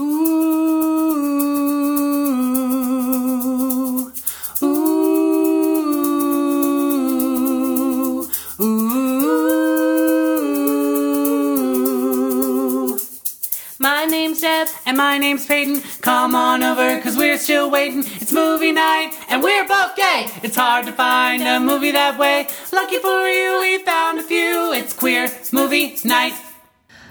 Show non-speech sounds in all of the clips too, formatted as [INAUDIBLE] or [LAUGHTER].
Ooh, ooh, ooh. My name's Deb. And my name's Peyton. Come on over, cause we're still waiting. It's movie night, and we're both gay. It's hard to find a movie that way. Lucky for you, we found a few. It's queer movie night.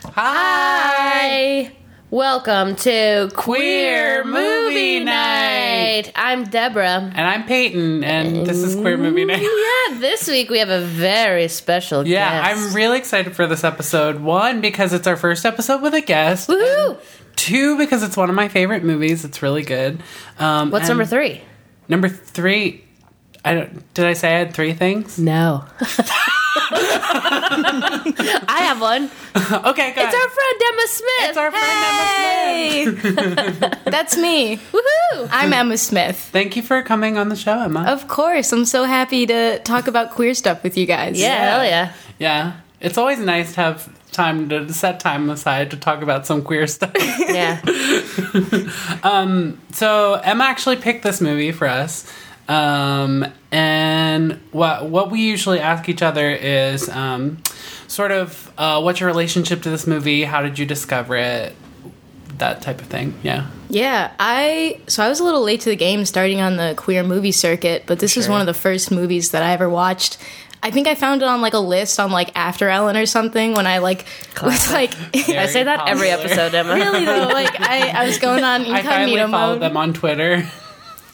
Hi. Welcome to Queer Movie Night. I'm Deborah. And I'm Peyton, and this is Queer Movie Night. Yeah, this week we have a very special Yeah, guest. I'm really excited for this episode. One, because it's our first episode with a guest. Woohoo! Two, because it's one of my favorite movies. It's really good. Um, What's number three? Number three. I don't. Did I say I had three things? No. [LAUGHS] [LAUGHS] [LAUGHS] I have one. okay, go It's our friend Emma Smith. It's our friend Emma Smith. Hey, [LAUGHS] that's me. Woohoo! I'm Emma Smith. Thank you for coming on the show, Emma. Of course, I'm so happy to talk about queer stuff with you guys. Yeah, hell yeah. Yeah, it's always nice to have time to set time aside to talk about some queer stuff. Yeah. [LAUGHS] um, so Emma actually picked this movie for us. Um, and what what we usually ask each other is um, sort of uh, what's your relationship to this movie? How did you discover it? That type of thing. Yeah. Yeah, I so I was a little late to the game starting on the queer movie circuit, but this was Sure. one of the first movies that I ever watched. I think I found it on like a list on like After Ellen or something when I like was like [LAUGHS] I say that every episode, Emma. really though like I, I was going on [LAUGHS] I finally incognito followed mode. them on Twitter. [LAUGHS]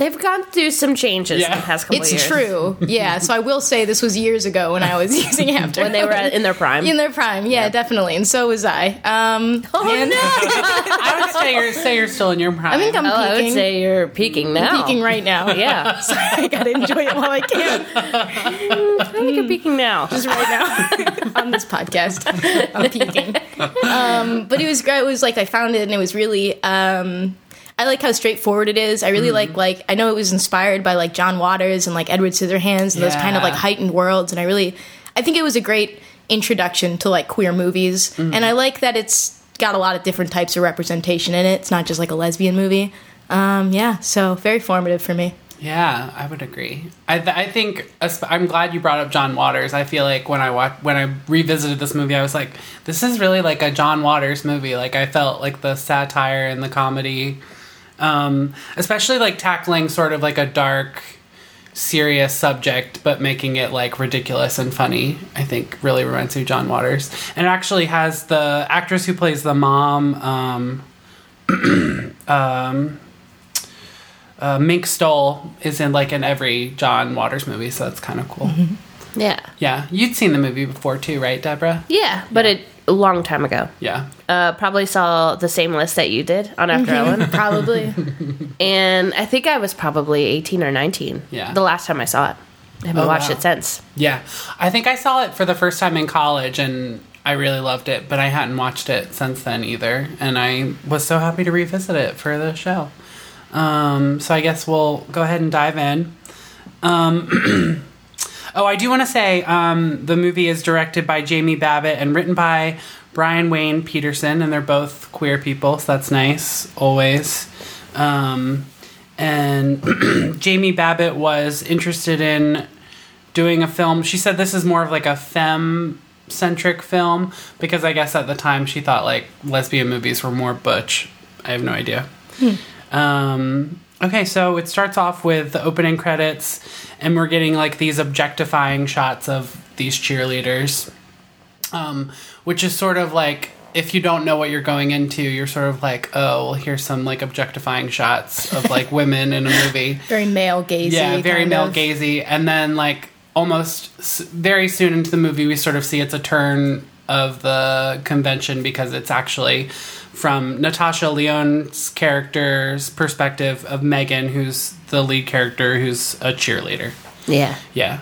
They've gone through some changes Yeah. in the past couple It's years. true, yeah. So I will say this was years ago when I was [LAUGHS] using After When they were in their prime. in their prime, yeah, definitely, and so was I. Um, oh, and- no! [LAUGHS] I would say you're say you're still in your prime. I think I'm Oh, I would peaking. say you're peaking now. peaking right now. [LAUGHS] Yeah. so I gotta enjoy it while I can. I think you're peaking now. Just right now on this podcast, I'm peaking. Um, but it was great. It was like I found it, and it was really. Um, I like how straightforward it is. I really like like I know it was inspired by like John Waters and like Edward Scissorhands and those kind of like heightened worlds, and I really I think it was a great introduction to like queer movies, and I like that it's got a lot of different types of representation in it. It's not just like a lesbian movie. Um, yeah, so very formative for me. Yeah, I would agree. I, th- I think I'm glad you brought up John Waters. I feel like when I watched when I revisited this movie, I was like, this is really like a John Waters movie. Like I felt like the satire and the comedy, um, especially like tackling sort of like a dark, serious subject, but making it like ridiculous and funny. I think really reminds me of John Waters, and it actually has the actress who plays the mom. Um, [CLEARS THROAT] um, uh, Mink Stole is in like in every John Waters movie, so that's kind of cool. Yeah. Yeah, you'd seen the movie before too, right, Deborah? Yeah, but it, a long time ago. Yeah. Uh, probably saw the same list that you did on After Ellen. [LAUGHS] Probably. And I think I was probably 18 or 19 Yeah. the last time I saw it. I haven't Oh, watched wow. it since. Yeah, I think I saw it for the first time in college, and I really loved it. But I hadn't watched it since then either, and I was so happy to revisit it for the show. Um, so I guess we'll go ahead and dive in. Um, [CLEARS THROAT] oh, I do want to say um, the movie is directed by Jamie Babbit and written by Brian Wayne Peterson, and they're both queer people, so that's nice always. Um, and [CLEARS THROAT] Jamie Babbit was interested in doing a film. She said this is more of like a femme centric film because I guess at the time she thought like lesbian movies were more butch. I have no idea. Um, okay, so it starts off with the opening credits, and we're getting like these objectifying shots of these cheerleaders, um, which is sort of like if you don't know what you're going into, you're sort of like, oh, well, here's some like objectifying shots of like [LAUGHS] women in a movie. very male gazy. Yeah, very male of. gazy. And then, like, almost s- very soon into the movie, we sort of see it's a turn of the convention because it's actually from Natasha Lyonne's character's perspective of Megan, who's the lead character, who's a cheerleader. Yeah. Yeah.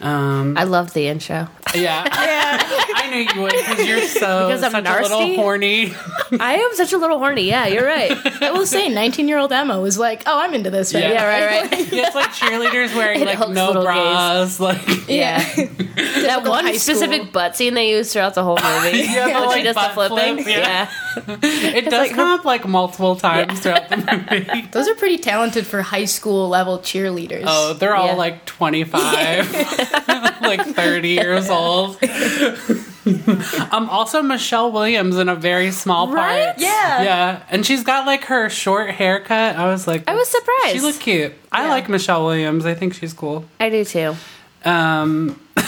Um, I love the intro. yeah. [LAUGHS] I knew you would because you're so [LAUGHS] Because I'm such a little horny. I am such a little horny. Yeah, you're right. I will say, 19 year old Emma was like, "Oh, I'm into this." Right? Yeah. Yeah, right, right. [LAUGHS] it's like cheerleaders wearing It like no little bras. Like [LAUGHS] Yeah. that one specific butt scene they use throughout the whole movie. Yeah, the, like, she does the flipping. flip, yeah. yeah. it does like, come up like multiple times throughout the movie. Those are pretty talented for high school level cheerleaders. Oh, they're all Yeah. like 25, like 30 years old. [LAUGHS] um, also Michelle Williams in a very small part. Right? Yeah. Yeah. And she's got like her short haircut. I was like, I was surprised. She looked cute. I Yeah. like Michelle Williams. I think she's cool. I do too. Um, [LAUGHS]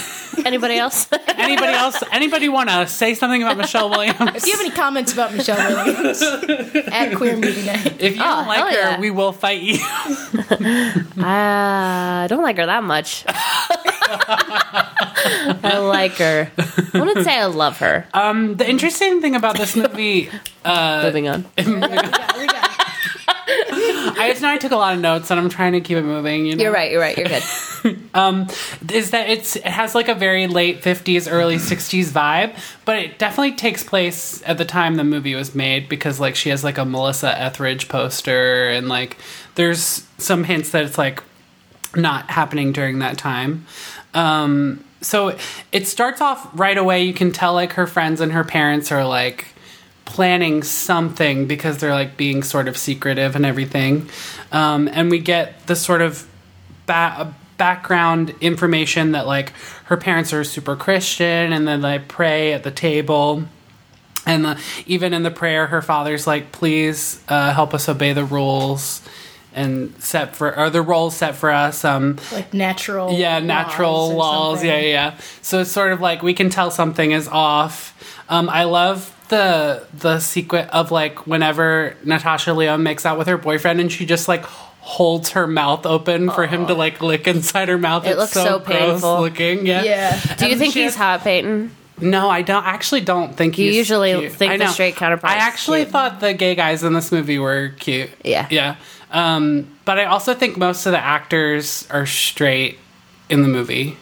Anybody else? anybody else? Anybody want to say something about Michelle Williams? If you have any comments about Michelle Williams [LAUGHS] at Queer Movie Night, If you Oh, don't like her, yeah. we will fight you. I don't like her that much. [LAUGHS] I like her. I wouldn't say I love her. Um, the interesting thing about this [LAUGHS] movie, uh, Moving on. we got, we got. I just know I took a lot of notes and I'm trying to keep it moving. You know? You're right. You're right. You're good. [LAUGHS] is that it's it has like a very late 50s early 60s vibe but it definitely takes place at the time the movie was made because like she has like a melissa etheridge poster and like there's some hints that it's like not happening during that time um so it starts off right away you can tell like her friends and her parents are like planning something because they're like being sort of secretive and everything um, and we get the sort of ba- background information that like her parents are super Christian and then they pray at the table. And the, even in the prayer, her father's like, "Please uh, help us obey the rules and set for or the roles set for us." Um, like natural. yeah, natural or laws. Yeah, yeah, yeah. So it's sort of like we can tell something is off. Um, I love the the secret of like whenever Natasha Lyonne makes out with her boyfriend and she just like holds her mouth open for him to like lick inside her mouth. It It's looks so gross painful. looking. Yeah. Yeah. Do you And think he's has- hot, Peyton? No, I don't. Actually don't think You he's usually cute. think I the straight counterpart I actually cute. thought the gay guys in this movie were cute. Yeah. Yeah. Um, but I also think most of the actors are straight in the movie.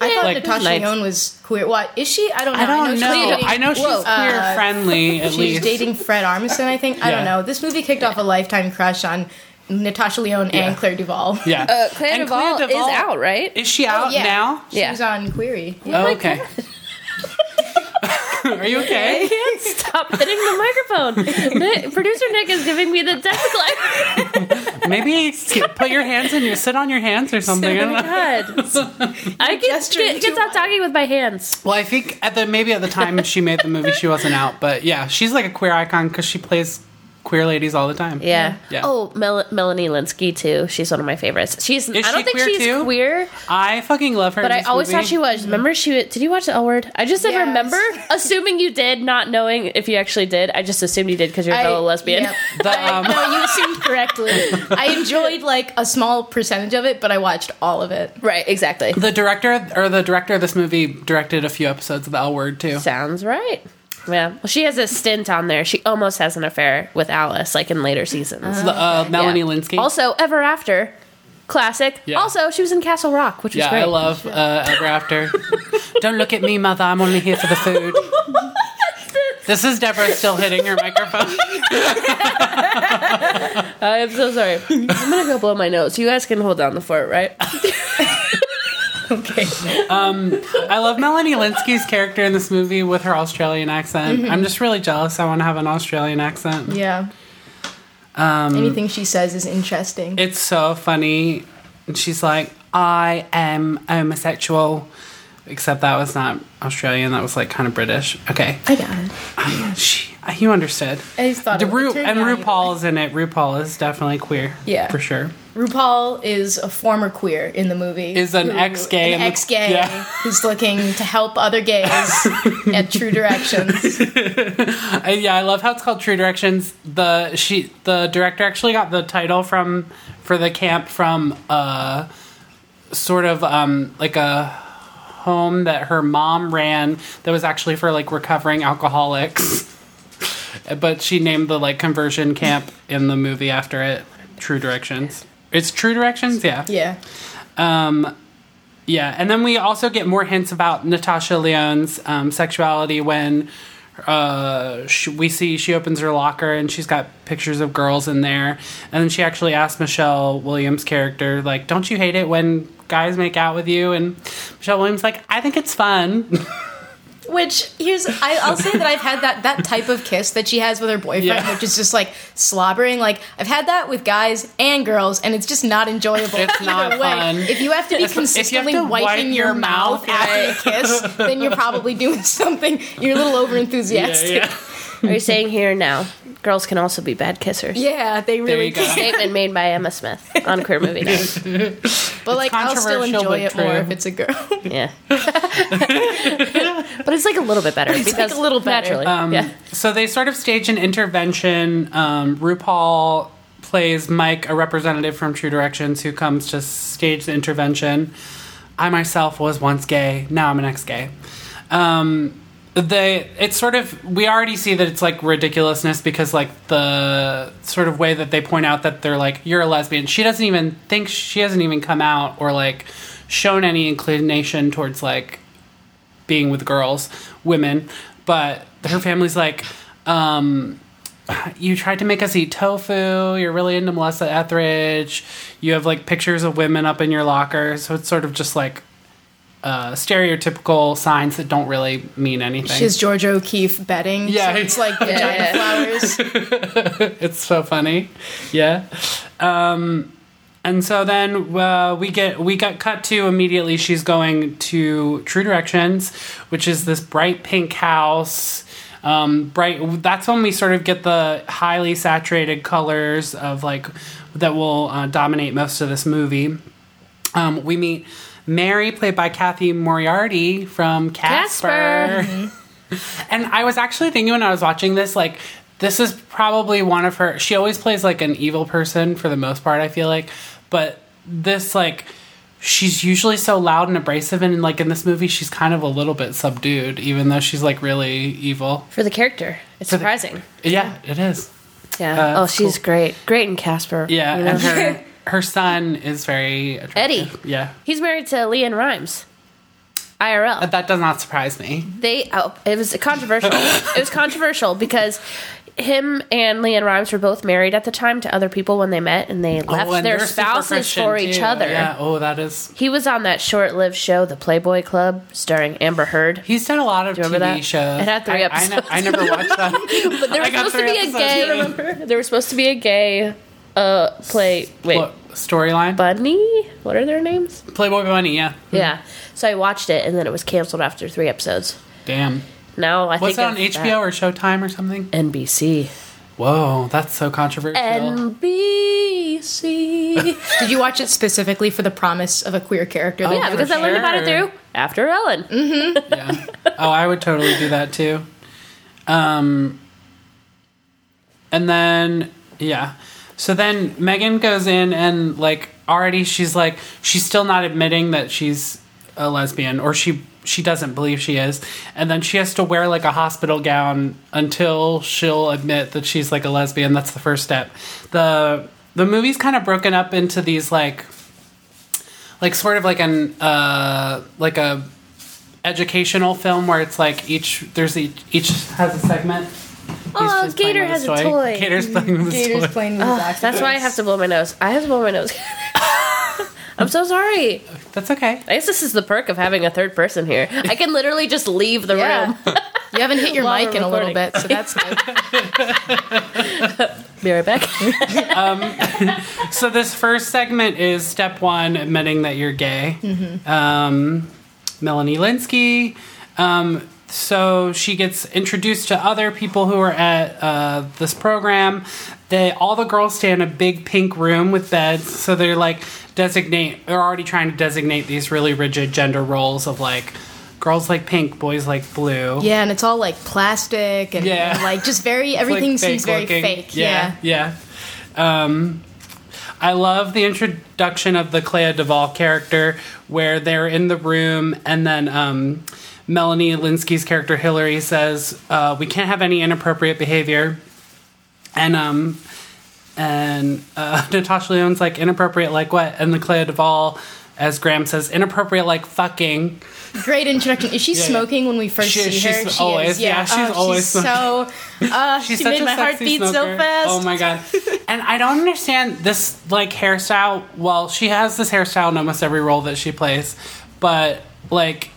I thought Like, Natasha nice. Lyonne was queer. What is she? I don't know. I don't she's know. dating- I know she's Whoa. queer Uh, friendly at She's least. dating Fred Armisen, I think. I Yeah. don't know. This movie kicked off a lifetime crush on Natasha Lyonne Yeah. and Clea Duvall. Yeah. Uh, Clea And Duvall, is out, right? Is she out Oh, yeah. now? She Yeah. was on Queery. Oh, okay. [LAUGHS] [LAUGHS] Are you okay? I can't Stop hitting the microphone. Nick, Producer Nick is giving me the death glare. [LAUGHS] Maybe put your hands in your sit on your hands or something. Oh [LAUGHS] I don't know. God. I can Gesturing get, get too stop talking with my hands. Well, I think at the maybe at the time she made the movie, she wasn't out, but yeah, she's like a queer icon because she plays queer ladies all the time. Yeah. Yeah. Oh, Mel- Melanie Lynskey too. She's one of my favorites. She's. I she don't think queer, she's too? queer, I fucking love her. but in I always movie. thought she was. Remember, she did you watch the L Word? I just didn't Yes. remember. Assuming you did, not knowing if you actually did. I just assumed you did because you're a fellow lesbian. yeah. [LAUGHS] The, I- um, no, you assumed correctly. [LAUGHS] I enjoyed like a small percentage of it, but I watched all of it. Right. Exactly. The director or the director of this movie directed a few episodes of the L Word too. Sounds right. Yeah. Well, she has a stint on there. She almost has an affair with Alice, like in later seasons. The, uh, Melanie Yeah. Lynskey. Also, Ever After, classic. Yeah. Also, she was in Castle Rock, which was yeah, great. I love uh, Ever After. [LAUGHS] Don't look at me, mother. I'm only here for the food. [LAUGHS] This is Deborah still hitting her microphone. [LAUGHS] I am so sorry. I'm gonna go blow my nose. You guys can hold down the fort, right? [LAUGHS] Okay. Um, I love Melanie Lynskey's character in this movie with her Australian accent. Mm-hmm. I'm just really jealous. I want to have an Australian accent. Yeah. Um, Anything she says is interesting. It's so funny. And she's like, I am homosexual. Except that was not Australian. That was like kind of British. Okay. I got it. [SIGHS] She, you understood. I just thought The Ru- and RuPaul is in it. RuPaul is definitely queer. Yeah. For sure. RuPaul is a former queer in the movie. Is an ex-gay in An ex-gay yeah. [LAUGHS] who's looking to help other gays [LAUGHS] at True Directions. [LAUGHS] Yeah, I love how it's called True Directions. The she the director actually got the title from for the camp from uh sort of um like a home that her mom ran that was actually for like recovering alcoholics. but she named the like conversion camp in the movie after it. True Directions. It's True Directions, yeah. Yeah. Um, yeah, and then we also get more hints about Natasha Lyonne's um, sexuality when uh, sh we see she opens her locker and she's got pictures of girls in there, and then she actually asks Michelle Williams' character, like, "Don't you hate it when guys make out with you?" And Michelle Williams like, "I think it's fun." [LAUGHS] Which here's I, I'll say that I've had that that type of kiss that she has with her boyfriend, Yeah. which is just like slobbering. Like I've had that with guys and girls, and it's just not enjoyable. It's either not way. fun. If you have to be If- if consistently to wiping your, your mouth mouth, after a [LAUGHS] kiss, then you're probably doing something. You're a little over [LAUGHS] enthusiastic. yeah. Are you saying here now? Girls can also be bad kissers. Yeah, they really you go. Statement made by Emma Smith on Queer Movie Night. [LAUGHS] But like, I'll still controversial, enjoy but it more true. if it's a girl. Yeah. [LAUGHS] but it's like a little bit better It's like a little better. naturally. Um, yeah. So they sort of stage an intervention. Um, RuPaul plays Mike, a representative from True Directions, who comes to stage the intervention. I myself was once gay. Now I'm an ex-gay. Um, they it's sort of we already see that it's like ridiculousness because like the sort of way that they point out that they're like you're a lesbian. She doesn't even think she hasn't even come out or like shown any inclination towards like being with girls, women, but her family's like, um, you tried to make us eat tofu. You're really into Melissa Etheridge. You have like pictures of women up in your locker. So it's sort of just like uh, stereotypical signs that don't really mean anything. She has George O'Keeffe bedding. Yeah. so it's like [LAUGHS] vagina yeah. flowers. [LAUGHS] it's so funny. Yeah. Um, and so then uh, we get we got cut to immediately. She's going to True Directions, which is this bright pink house. Um, bright. That's when we sort of get the highly saturated colors of like that will uh, dominate most of this movie. Um, we meet Mary, played by Cathy Moriarty from Casper. Casper. [LAUGHS] And I was actually thinking when I was watching this, like, this is probably one of her. She always plays like an evil person for the most part, I feel like. But this, like, she's usually so loud and abrasive. And, like, in this movie, she's kind of a little bit subdued, even though she's, like, really evil. For the character. It's the- surprising. Yeah, it is. yeah. uh, oh, she's cool. great. Great in Casper. Yeah. you know? And her, [LAUGHS] her son is very attractive. Eddie. Yeah. He's married to LeAnn Rimes. IRL. That does not surprise me. they oh, it was controversial. [LAUGHS] it was controversial because him and LeAnn Rimes were both married at the time to other people when they met, and they oh, left Oh, and their they're super spouses Christian, for each too. other. Yeah. Oh, that is. He was on that short-lived show, The Playboy Club, starring Amber Heard. He's done a lot of you remember TV that? shows. It had three I- I, ne- episodes. I, never watched that. [LAUGHS] But there was supposed to be a gay. there was supposed to be a gay uh play. Wait, What storyline? Bunny? What are their names? Playboy Bunny. Yeah. Yeah. So I watched it, and then it was canceled after three episodes. Damn. Now I Was think it on of HBO or Showtime or something? NBC. Whoa, that's so controversial. NBC. [LAUGHS] Did you watch it specifically for the promise of a queer character? Oh, yeah, for because I learned about it through After Ellen. Mm-hmm. Yeah. Oh, I would totally do that too. Um, and then yeah. So then Megan goes in and like already she's like she's still not admitting that she's a lesbian or she she doesn't believe she is. And then she has to wear like a hospital gown until she'll admit that she's like a lesbian. That's the first step. The the movie's kind of broken up into these like like sort of like an uh like a educational film where it's like each there's each each has a segment Oh, Gator has a toy. Gator's playing with his Gator's toy. playing with his Ugh, that's why I have to blow my nose. I have to blow my nose. [LAUGHS] I'm so sorry. That's okay. I guess this is the perk of having a third person here. I can literally just leave the Yeah. room. [LAUGHS] You haven't hit your While mic we're in a little recording. bit, so that's nice. [LAUGHS] Be right back. So this first segment is step one, admitting that you're gay. Um, Melanie Lynskey. Um, so she gets introduced to other people who are at uh, this program. They all the girls stay in a big pink room with beds. So they're like designate. They're already trying to designate these really rigid gender roles of like girls like pink, boys like blue. Yeah, and it's all like plastic and, Yeah. like just very [LAUGHS] everything like, seems very looking. fake. Yeah. yeah. Um, I love the introduction of the Clea Duvall character, where they're in the room, and then um, Melanie Lynskey's character Hillary says, uh, "We can't have any inappropriate behavior," and um, and uh, [LAUGHS] Natasha Lyonne's like inappropriate like what, and the Clea Duvall. As Graham says, inappropriate like fucking. Great introduction. Is she Yeah, yeah. smoking when we first She- see her? she's She always- is. Yeah, yeah, she's Oh, always so. Uh, [LAUGHS] She's she made my heart beat so fast. Oh my god! and I don't understand this like hairstyle. Well, she has this hairstyle in almost every role that she plays, but like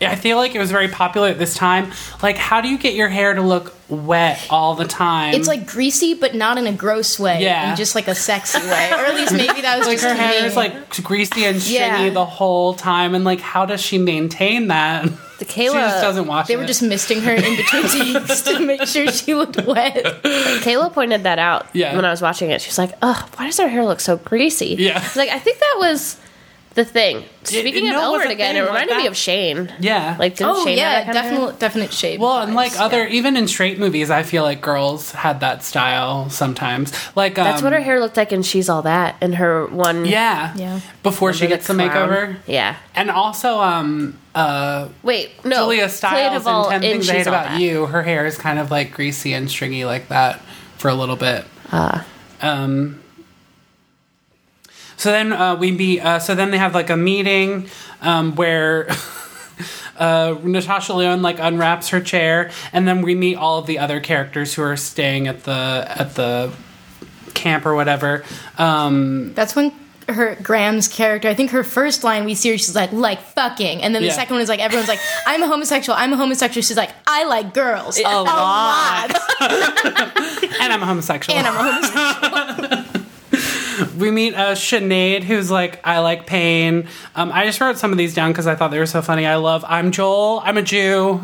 I feel like it was very popular at this time. Like, how do you get your hair to look wet all the time? It's like greasy, but not in a gross way. Yeah. in just like a sexy way, or at least maybe that was like just her hair is like greasy and stringy Yeah. the whole time, and like, how does she maintain that? The she Kayla, just doesn't wash They it. were just misting her in between [LAUGHS] takes to make sure she looked wet. Kayla pointed that out Yeah. when I was watching it. She's like, "Ugh, why does her hair look so greasy?" Yeah. I like I think that was the thing. Speaking it- of no, it L Word again, thing, it like reminded me of Shane. yeah. Like, didn't Oh Shane yeah, that kind of definite definite shade. well, and like vibes, other, yeah. even in straight movies, I feel like girls had that style sometimes. Like That's um, what her hair looked like and She's All That in her one. Yeah, Yeah. Before she gets the clown? makeover, Yeah. and also um uh Wait, no. Julia Clea Stiles Duvall in Ten Things I Hate About That. You. Her hair is kind of like greasy and stringy like that for a little bit. Ah. Um. So then uh, we be uh, so then they have like a meeting um, where [LAUGHS] uh, Natasha Lyonne like unwraps her chair, and then we meet all of the other characters who are staying at the at the camp or whatever. Um, That's when her Graham's character. I think her first line we see her. She's like like fucking, and then the Yeah. second one is like everyone's like [LAUGHS] I'm a homosexual. I'm a homosexual. She's like I like girls a lot. lot. [LAUGHS] and I'm a homosexual. and I'm a homosexual. We meet uh, Sinead, who's like, I like pain. Um, I just wrote some of these down because I thought they were so funny. I love, I'm Joel, I'm a Jew,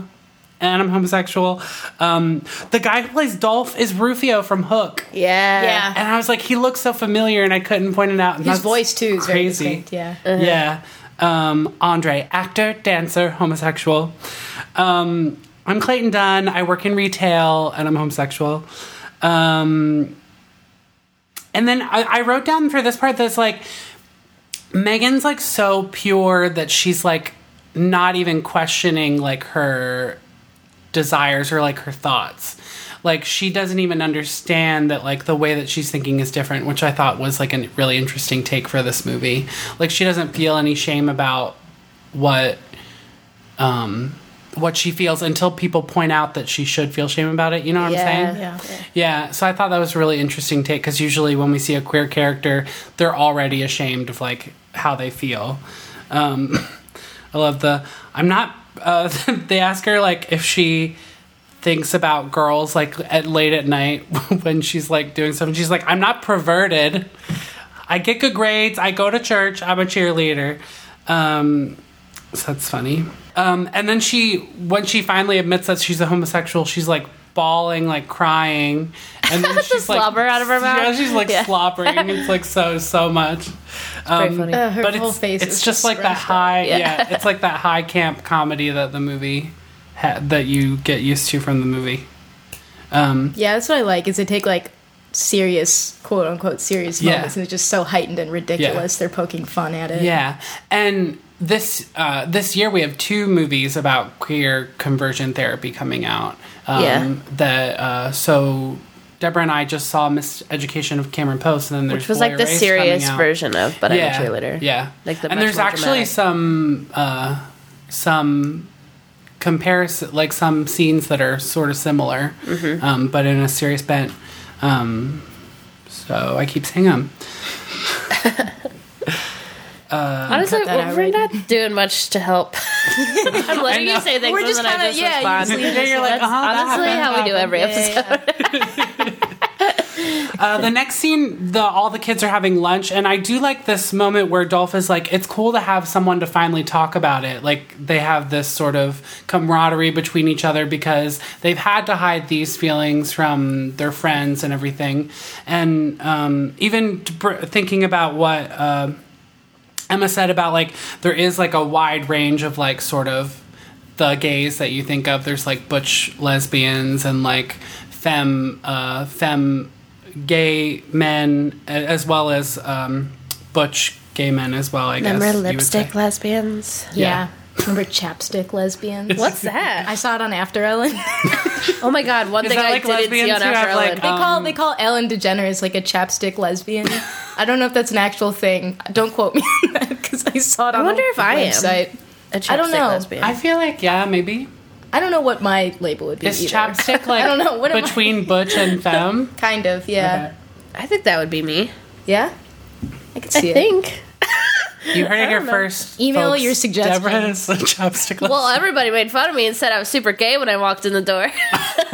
and I'm homosexual. Um, the guy who plays Dolph is Rufio from Hook. Yeah. Yeah. And I was like, he looks so familiar, and I couldn't point it out. And His voice too is very crazy. distinct. Yeah. Yeah. Um, Andre, actor, dancer, homosexual. Um, I'm Clayton Dunn. I work in retail, and I'm homosexual. Um, and then I, I wrote down for this part that's like Megan's like so pure that she's like not even questioning like her desires or like her thoughts. Like she doesn't even understand that like the way that she's thinking is different, which I thought was like a really interesting take for this movie. Like she doesn't feel any shame about what um what she feels until people point out that she should feel shame about it. You know what Yeah. I'm saying? Yeah. Yeah, so I thought that was a really interesting take because usually when we see a queer character, they're already ashamed of like how they feel. Um, [LAUGHS] I love the. I'm not. Uh, [LAUGHS] they ask her like if she thinks about girls like at late at night [LAUGHS] when she's like doing something. She's like, I'm not perverted. I get good grades. I go to church. I'm a cheerleader. Um, so that's funny. Um, and then she, when she finally admits that she's a homosexual, she's like bawling, like crying, and then [LAUGHS] she's like slobber out of her mouth? Yeah, she's like Yeah. slobbering. [LAUGHS] It's like so so much. very Um, funny. Uh, her but whole it's, face it's is just like that high. Yeah. Yeah. it's like that high camp comedy that the movie had, that you get used to from the movie. Um, Yeah, that's what I like. Is they take like serious, quote unquote, serious Yeah. moments, and it's just so heightened and ridiculous. They're poking fun at it. Yeah, and this uh, this year we have two movies about queer conversion therapy coming out. Um, Yeah. That uh, so Deborah and I just saw Miseducation of Cameron Post, and then there's Which was Boy like the Erased serious version of But yeah, I'm a Cheerleader. Yeah, Like the and there's actually dramatic. some uh, some comparison, like some scenes that are sort of similar, Mm-hmm. um, but in a serious bent. Um, so I keep saying them. [LAUGHS] Honestly, cut that we're right not doing much to help. [LAUGHS] I'm letting you say things We're just then I kinda- just yeah, respond. you just leave You're like, That's uh-huh, that honestly happened, how we do every Yeah, episode. [LAUGHS] Uh, the next scene, the all the kids are having lunch, and I do like this moment where Dolph is like, "It's cool to have someone to finally talk about it." Like they have this sort of camaraderie between each other because they've had to hide these feelings from their friends and everything, and um, even to br- thinking about what. Uh, Emma said about like there is like a wide range of like sort of the gays that you think of. There's like butch lesbians and like femme uh, femme gay men as well as um, butch gay men as well. I guess Remember you would lipstick say. lesbians? Yeah. Remember chapstick lesbians? What's that? [LAUGHS] I saw it on After Ellen. [LAUGHS] oh my god, one Is thing that I like didn't see on After have, like, Ellen. They Um, call they call Ellen DeGeneres like a chapstick lesbian. [LAUGHS] I don't know if that's an actual thing. Don't quote me on that because I saw it I on wonder a if I am. website. A I don't know. lesbian. I feel like yeah, maybe I don't know what my label would be. is either. chapstick like [LAUGHS] I don't know. What am I- between butch and [LAUGHS] femme. Kind of, yeah. I think that would be me. Yeah? I could I see it. think. You heard it here know. first. Email folks. your suggestions. Deborah's a chopstick. Well, everybody made fun of me and said I was super gay when I walked in the door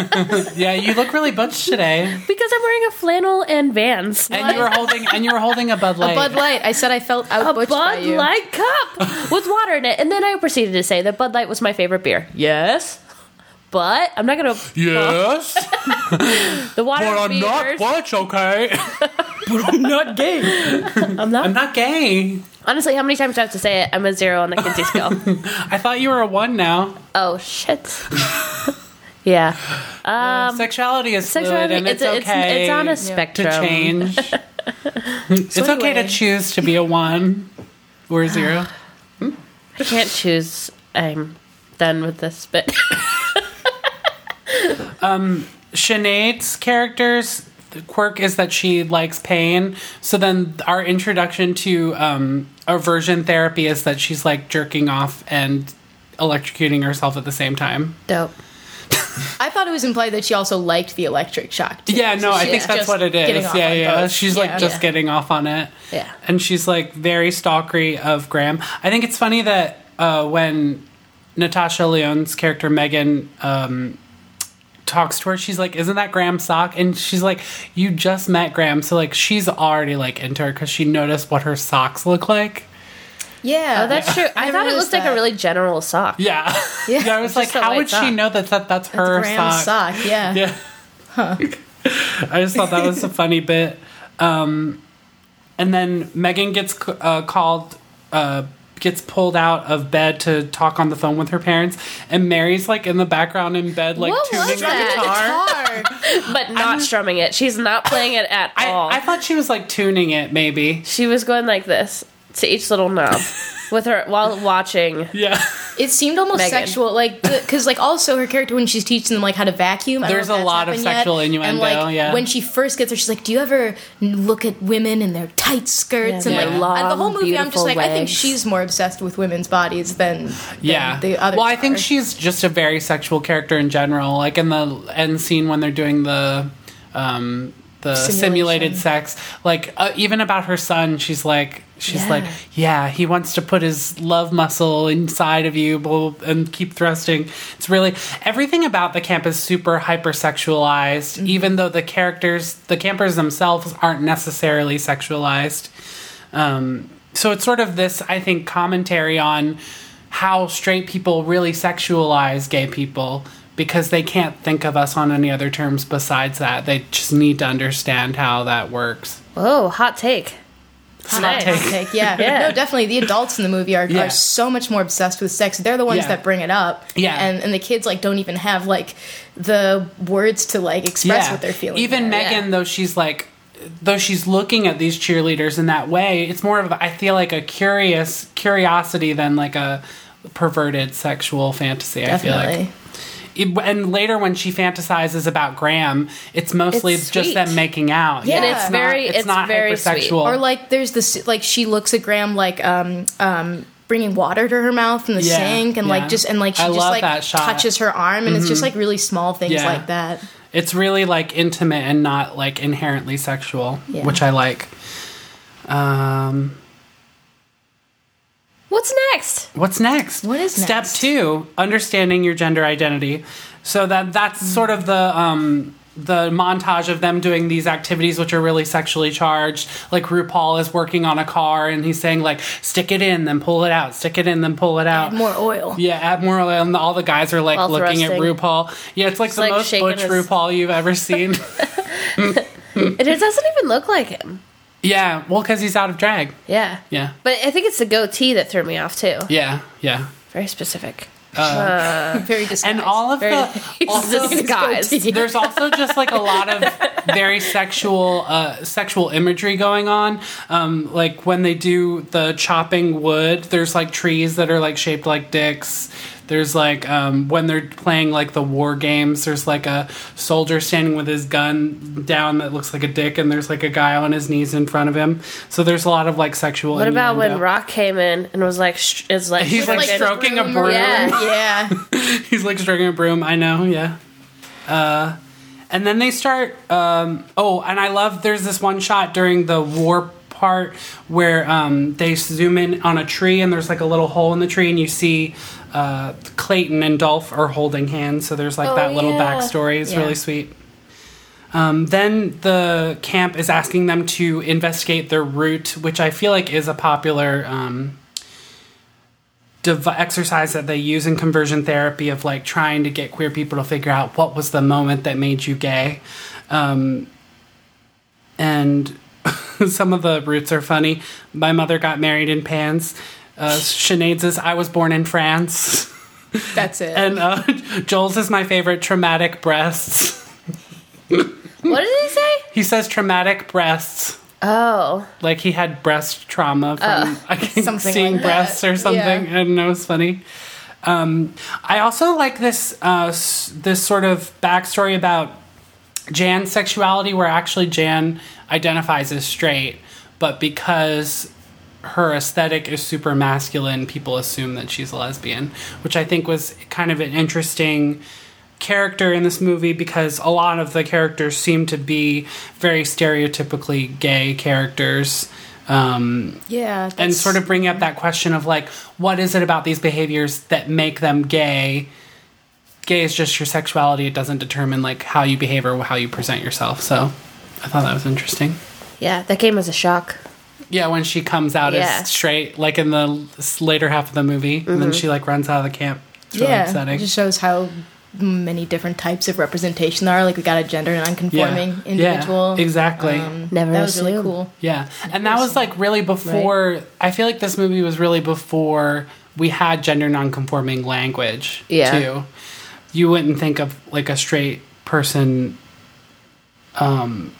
[LAUGHS] yeah, you look really butch today, because I'm wearing a flannel and Vans. and you were holding and you were holding a Bud Light. A Bud Light. I said I felt a outbutched by Bud you. Light cup with water in it, and then I proceeded to say that Bud Light was my favorite beer. Yes, but I'm not gonna. Yes, [LAUGHS] The water but I'm not beers. butch. Okay, [LAUGHS] but I'm not gay. I'm not. I'm not gay. Honestly, how many times do I have to say it? I'm a zero on the Kinsey scale. [LAUGHS] I thought you were a one now. oh shit. yeah. Um, Sexuality is fluid, sexuality. and it's, It's, it's, okay it's on a spectrum to change. [LAUGHS] it's okay to choose to be a one or a [SIGHS] zero. I can't choose. I'm done with this bit. [LAUGHS] um, Sinead's character's quirk is that she likes pain. So then our introduction to um, aversion therapy is that she's like jerking off and electrocuting herself at the same time. Dope. I thought it was implied that she also liked the electric shock. too. Yeah, no, So I think that's what it is. Yeah, yeah. both. She's Yeah. like just Yeah. getting off on it. Yeah. And she's like very stalkery of Graham. I think it's funny that uh, when Natasha Lyonne's character Megan um, talks to her, she's like, "Isn't that Graham's sock?" And she's like, "You just met Graham, so like she's already like into her because she noticed what her socks look like." Yeah, Oh, that's true. I, I thought it noticed looked like a really general sock. Yeah, [LAUGHS] Yeah. I was like, "How white would she know that, that that's her Graham's sock?" sock. Yeah. [LAUGHS] Yeah. [LAUGHS] I just thought that was a funny bit. Um, and then Megan gets uh, called, uh, gets pulled out of bed to talk on the phone with her parents, and Mary's like in the background in bed, like What tuning was the that? guitar. [LAUGHS] But not strumming it. She's not playing it at all. I, I thought she was like tuning it, maybe. she was going like this to each little knob with her while watching. Yeah. It seemed almost Megan. sexual, like because like also her character when she's teaching them like how to vacuum. There's a lot of happened yet. sexual innuendo, And like yeah. when she first gets there, she's like, "Do you ever look at women in their tight skirts Yeah, and their like and the whole movie?" I'm just beautiful like, I think she's more obsessed with women's bodies than, than Yeah. the other. well, I think she's just a very sexual character in general. Like in the end scene when they're doing the um the simulated sex, like uh, even about her son, she's like she's Yeah. like, yeah, he wants to put his love muscle inside of you blah, blah, and keep thrusting. It's really everything about the camp is super hypersexualized, Mm-hmm. even though the characters, the campers themselves, aren't necessarily sexualized. Um, so it's sort of this, I think, commentary on how straight people really sexualize gay people because they can't think of us on any other terms besides that. They just need to understand how that works. Whoa, hot take. Nice. take. Take, yeah. [LAUGHS] Yeah. no, definitely. The adults in the movie are, Yeah. are so much more obsessed with sex. They're the ones Yeah. that bring it up. Yeah. and and the kids like don't even have like the words to like express what they're feeling. Even there. Megan, yeah. though she's like, though she's looking at these cheerleaders in that way, it's more of I feel like a curious curiosity than like a perverted sexual fantasy. I feel like. It- and later when she fantasizes about Graham, it's mostly It's just them making out. Yeah. And it's not- very- it's not very hypersexual. Or like there's this like she looks at Graham like um um bringing water to her mouth in the Yeah, sink and yeah. like just and like she I just like. Mm-hmm. touches her arm and it's just like really small things Yeah. like that. It's really like intimate and not like inherently sexual, which I like. Um, What's next? what's next? What is step next? two? Understanding your gender identity. So that that's sort of the um, the montage of them doing these activities, which are really sexually charged. Like RuPaul is working on a car and he's saying like, "Stick it in, then pull it out. Stick it in, then pull it out." Add more oil. Yeah, add more oil, and all the guys are like While looking at. RuPaul. Yeah, it's like the like most butch his- RuPaul you've ever [LAUGHS] seen. And It doesn't even look like him. Yeah, well, because he's out of drag. Yeah. Yeah, But I think it's the goatee that threw me off too. yeah, yeah. Very specific. [LAUGHS] Very disguised. And all of Very the [LAUGHS] also, [LAUGHS] disguised. there's also just like a lot of very sexual uh, sexual imagery going on. Um, like when they do the chopping wood, there's like trees that are like shaped like dicks. There's like um, when they're playing like the war games. There's like a soldier standing with his gun down that looks like a dick, and there's like a guy on his knees in front of him. So there's a lot of like sexual. What about when. Rock came in and was like, sh- is like, He's, like, stroking- stroking a broom. Yeah. yeah. [LAUGHS] He's like stroking a broom. I know, yeah. Uh, and then they start. Um, oh, and I love. There's this one shot during the war part where um, they zoom in on a tree and there's like a little hole in the tree and you see uh, Clayton and Dolph are holding hands. So there's like Oh, that little yeah. backstory. It's Yeah. really sweet. Um, then the camp is asking them to investigate their route, which I feel like is a popular um, dev- exercise that they use in conversion therapy of like trying to get queer people to figure out what was the moment that made you gay. Um, and [LAUGHS] some of the roots are funny. My mother got married in pants. Uh, Sinead's is I was born in France. That's it. And uh, Joel's is my favorite traumatic breasts. What did he say? He says traumatic breasts. Oh, Like he had breast trauma from I think Something seeing like breasts or something. Yeah. I don't know. It's funny. Um, I also like this uh, s- this sort of backstory about Jan's sexuality, where actually Jan identifies as straight, but because her aesthetic is super masculine, people assume that she's a lesbian, which I think was kind of an interesting character in this movie because a lot of the characters seem to be very stereotypically gay characters. Um, yeah, and sort of bring up that question of like, what is it about these behaviors that make them gay? Gay is just your sexuality; it doesn't determine like how you behave or how you present yourself. So, I thought that was interesting. yeah, that game was a shock. Yeah, when she comes out Yeah. as straight, like in the later half of the movie, and then she like runs out of the camp. It's really yeah, upsetting. it just shows how many different types of representation there are. Like we got a gender non-conforming individual. Yeah, exactly. Um, Never that was really cool. Yeah, and that was like really before. I feel like this movie was really before we had gender nonconforming language. Yeah. Too, you wouldn't think of like a straight person, um,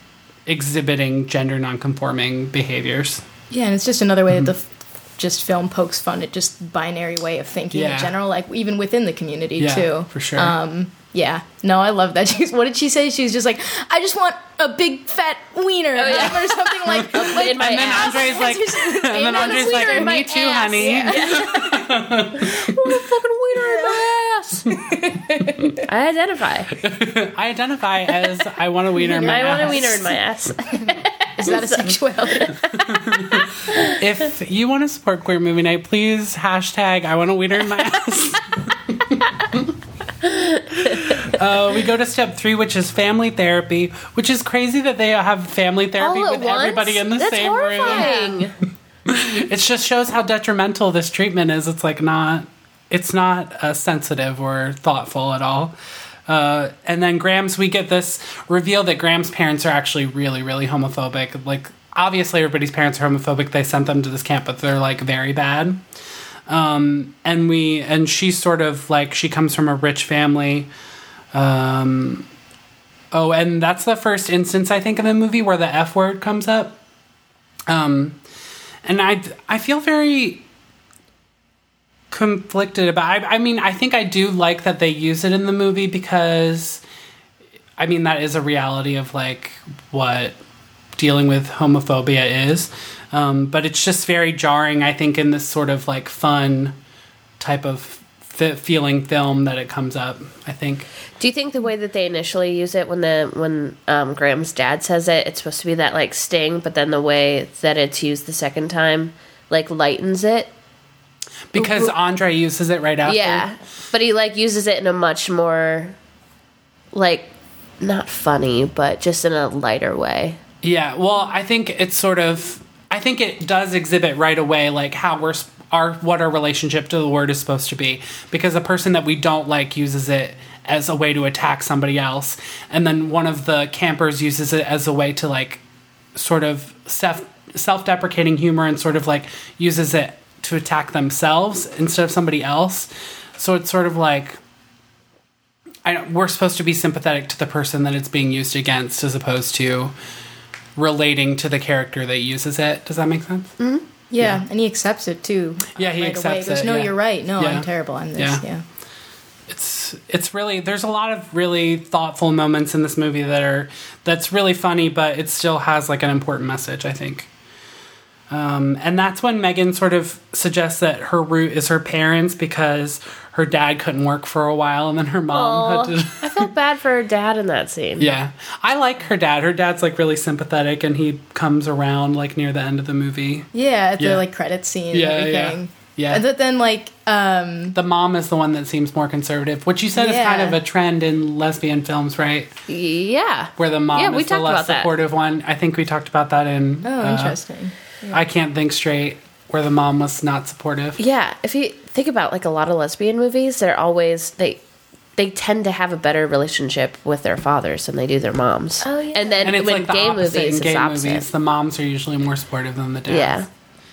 exhibiting gender nonconforming behaviors. Yeah, and it's just another way that the Mm-hmm. f- just film pokes fun at just binary way of thinking Yeah. in general, like even within the community Yeah, too. for sure. Um, yeah, no, I love that. [LAUGHS] She's what did she say? She's just like, I just want a big fat wiener Oh, yeah. or something like. like In my And then ass. Andre's like, and then want Andre's like, in my me too, ass." honey. [LAUGHS] fucking wiener in my ass. [LAUGHS] I identify. I identify as I want a wiener in my I want a ass. wiener in my ass. Is that a sexuality? If you want to support Queer Movie Night, please hashtag I want a wiener in my ass. [LAUGHS] uh, we go to step three, which is family therapy, which is crazy that they have family therapy with once? everybody in the That's same room. horrifying. [LAUGHS] It just shows how detrimental this treatment is. It's like not, it's not uh, sensitive or thoughtful at all. Uh, and then Graham's, we get this reveal that Graham's parents are actually really, really homophobic. Like, obviously, everybody's parents are homophobic. They sent them to this camp, but they're like very bad. Um, and we, and she's sort of like, she comes from a rich family. Um, oh, and that's the first instance, I think, in the movie where the F word comes up. Um, and I I feel very conflicted about. I, I mean, I think I do like that they use it in the movie because, I mean, that is a reality of like what dealing with homophobia is. Um, but it's just very jarring. I think in this sort of like fun type of f- feeling film that it comes up. I think. Do you think the way that they initially use it when the when um, Graham's dad says it, it's supposed to be that like sting, but then the way that it's used the second time like lightens it? Because Andre uses it right after. Yeah, but he like uses it in a much more like not funny, but just in a lighter way. Yeah, well, I think it's sort of. I think it does exhibit right away, like how we're our what our relationship to the word is supposed to be, because a person that we don't like uses it as a way to attack somebody else, and then one of the campers uses it as a way to like, sort of self self deprecating humor and sort of like uses it to attack themselves instead of somebody else. So it's sort of like we're supposed to be sympathetic to the person that it's being used against as opposed to relating to the character that uses it. Does that make sense? Yeah, and he accepts it too. Yeah, he right accepts away. He goes, it, No, yeah. you're right. No, Yeah. I'm terrible. I'm this. Yeah. Yeah. It's it's really there's a lot of really thoughtful moments in this movie that are that's really funny, but it still has like an important message. I think. Um, and that's when Megan sort of suggests that her root is her parents because her dad couldn't work for a while and then her mom Aw, had to. I felt bad for her dad in that scene. [LAUGHS] Yeah. I like her dad. Her dad's like really sympathetic and he comes around like near the end of the movie. Yeah, at the like credit scene Yeah, and yeah. everything. Yeah. And th- then like um The mom is the one that seems more conservative, which you said is kind of a trend in lesbian films, right? Yeah. Where the mom Yeah, we is the less about that. supportive one. I think we talked about that in oh uh, interesting. I Can't Think Straight, where the mom was not supportive. Yeah, if you think about like a lot of lesbian movies, they're always they they tend to have a better relationship with their fathers than they do their moms. Oh, yeah. And then And it's when like the gay opposite movies, in gay it's opposite. movies. The moms are usually more supportive than the dads. Yeah,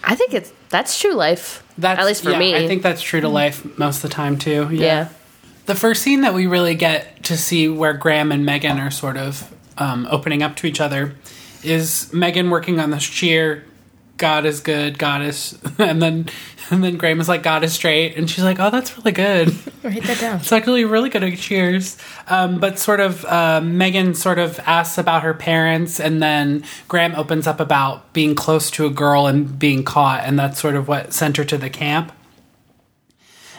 I think it's that's true life. That's, at least for yeah, me. I think that's true to life most of the time too. Yeah. yeah. The first scene that we really get to see where Graham and Megan are sort of um, opening up to each other is Megan working on this cheer. God is good. God is, [LAUGHS] and then and then Graham is like, God is straight, and she's like, Oh, that's really good. [LAUGHS] Write that down. It's actually really good cheers. Um, but sort of, uh, Megan sort of asks about her parents, and then Graham opens up about being close to a girl and being caught, and that's sort of what sent her to the camp.